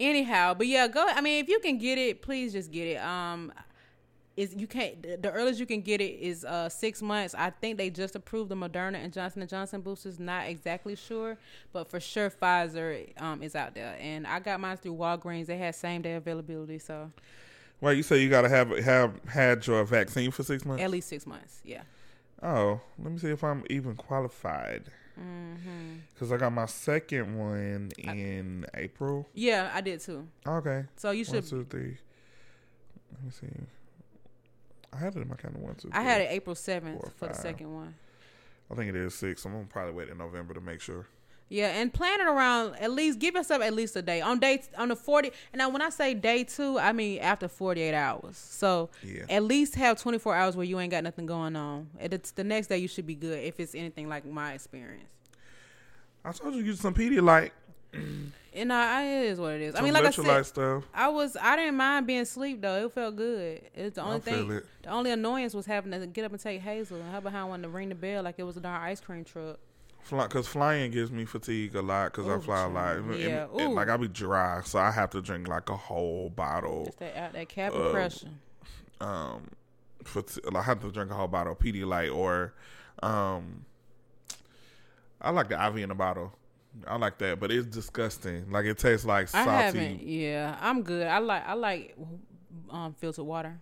Anyhow, but yeah, go. I mean, if you can get it, please just get it. Um, is you can't. The the earliest you can get it is uh six months. I think they just approved the Moderna and Johnson and Johnson boosters. Not exactly sure, but for sure Pfizer um is out there. And I got mine through Walgreens. They had same day availability, so Well, you say you gotta have have had your vaccine for six months. at least six months. Yeah. Oh, let me see if I'm even qualified. Mm-hmm. Because I got my second one in April. Yeah, I did too. Okay. So you should. two, three. Let me see. I had it in my kind of one, two, I had it April seventh for the second one. I think it is six. I'm gonna probably wait in November to make sure. Yeah, and plan it around at least give yourself at least a day on day on the forty. And now when I say day two, I mean after forty eight hours. So Yeah. at least have twenty four hours where you ain't got nothing going on. And it's the next day you should be good if it's anything like my experience. I told you to get some Pedialyte. [CLEARS THROAT] And uh, it is what it is. I mean, like I said, stuff. I was I didn't mind being asleep though. It felt good. It's the only I thing. The only annoyance was having to get up and take Hazel and her behind wanting to ring the bell like it was a darn ice cream truck. Fly, Cause flying gives me fatigue a lot because I fly a lot. child. And- Yeah, and- like I be dry, so I have to drink like a whole bottle. Just that out that cabin Uh, pressure. Um, for I have to drink a whole bottle of Pedialyte or, um, I like the IV in a bottle. I like that, but it's disgusting. Like it tastes like salty. I haven't. Yeah, I'm good. I like I like um filtered water.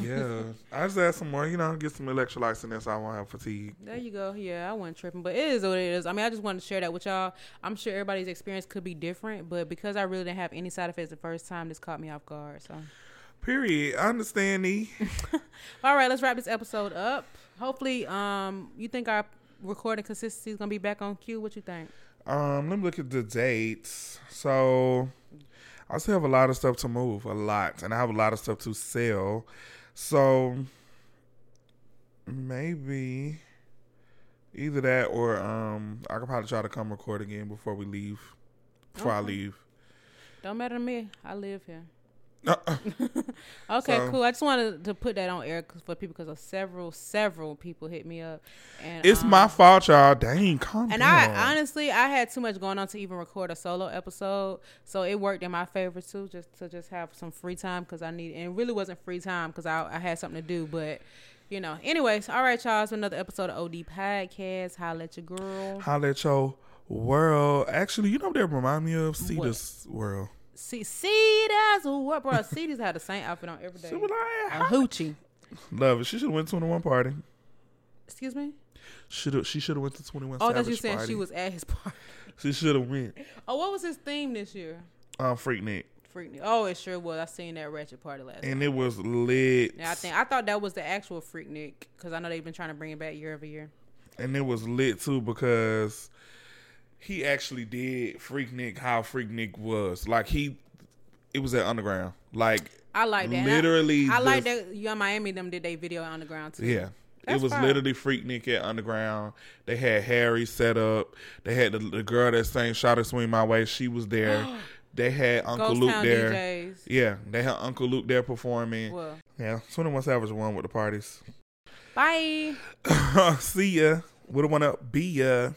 yeah, I just add some more. You know, get some electrolytes in there so I won't have fatigue. There you go. Yeah, I wasn't tripping, but it is what it is. I mean, I just wanted to share that with y'all. I'm sure everybody's experience could be different, but because I really didn't have any side effects the first time, this caught me off guard. So, Period. I understand E. [LAUGHS] all right, let's wrap this episode up. Hopefully, um, you think our recording consistency is gonna be back on cue? What you think? Um, let me look at the dates. So I still have a lot of stuff to move, a lot, and I have a lot of stuff to sell. So maybe either that or um, I could probably try to come record again before we leave. Before I leave. Don't matter to me. I live here. Uh, [LAUGHS] Okay, So- cool. I just wanted to put that on air for people because several, several people hit me up. And it's um, my fault, y'all. Dang, calm And down. I honestly, I had too much going on to even record a solo episode, so it worked in my favor too, just to just have some free time because I need. And it really wasn't free time because I, I had something to do, but you know. Anyways, all right, y'all. It's another episode of OD Podcast. Holla at your girl. Holla at your world. Actually, you know what that remind me of? See this world. See, see, that's what, bro. See, these had the same outfit on every day. She was like, A hoochie. Love it. She should have went to 21 party. Excuse me. Should have. She should have went to 21 Oh, Savage that's you saying party. she was at his party. [LAUGHS] She should have went. Oh, what was his theme this year? Um, Freaknik, Freaknik. Oh, it sure was. I seen that ratchet party last. and it was lit. Yeah, I think I thought that was the actual Freaknik because I know they've been trying to bring it back year over year. and it was lit too because he actually did Freaknik how Freaknik was. Like he, it was at Underground. Like I like that. And I- Literally I, like that. Young Miami them did they video on the ground too. yeah. That's it was fire. literally Freaknik at Underground. They had Harry set up. They had the, the girl that sang "Shot to Swing My Way." She was there. [GASPS] they had Uncle Ghost Luke Town there. DJs. Yeah, they had Uncle Luke there performing. Well, Yeah, Twenty One Savage won with the parties. bye. [LAUGHS] See ya. Would have want to be ya.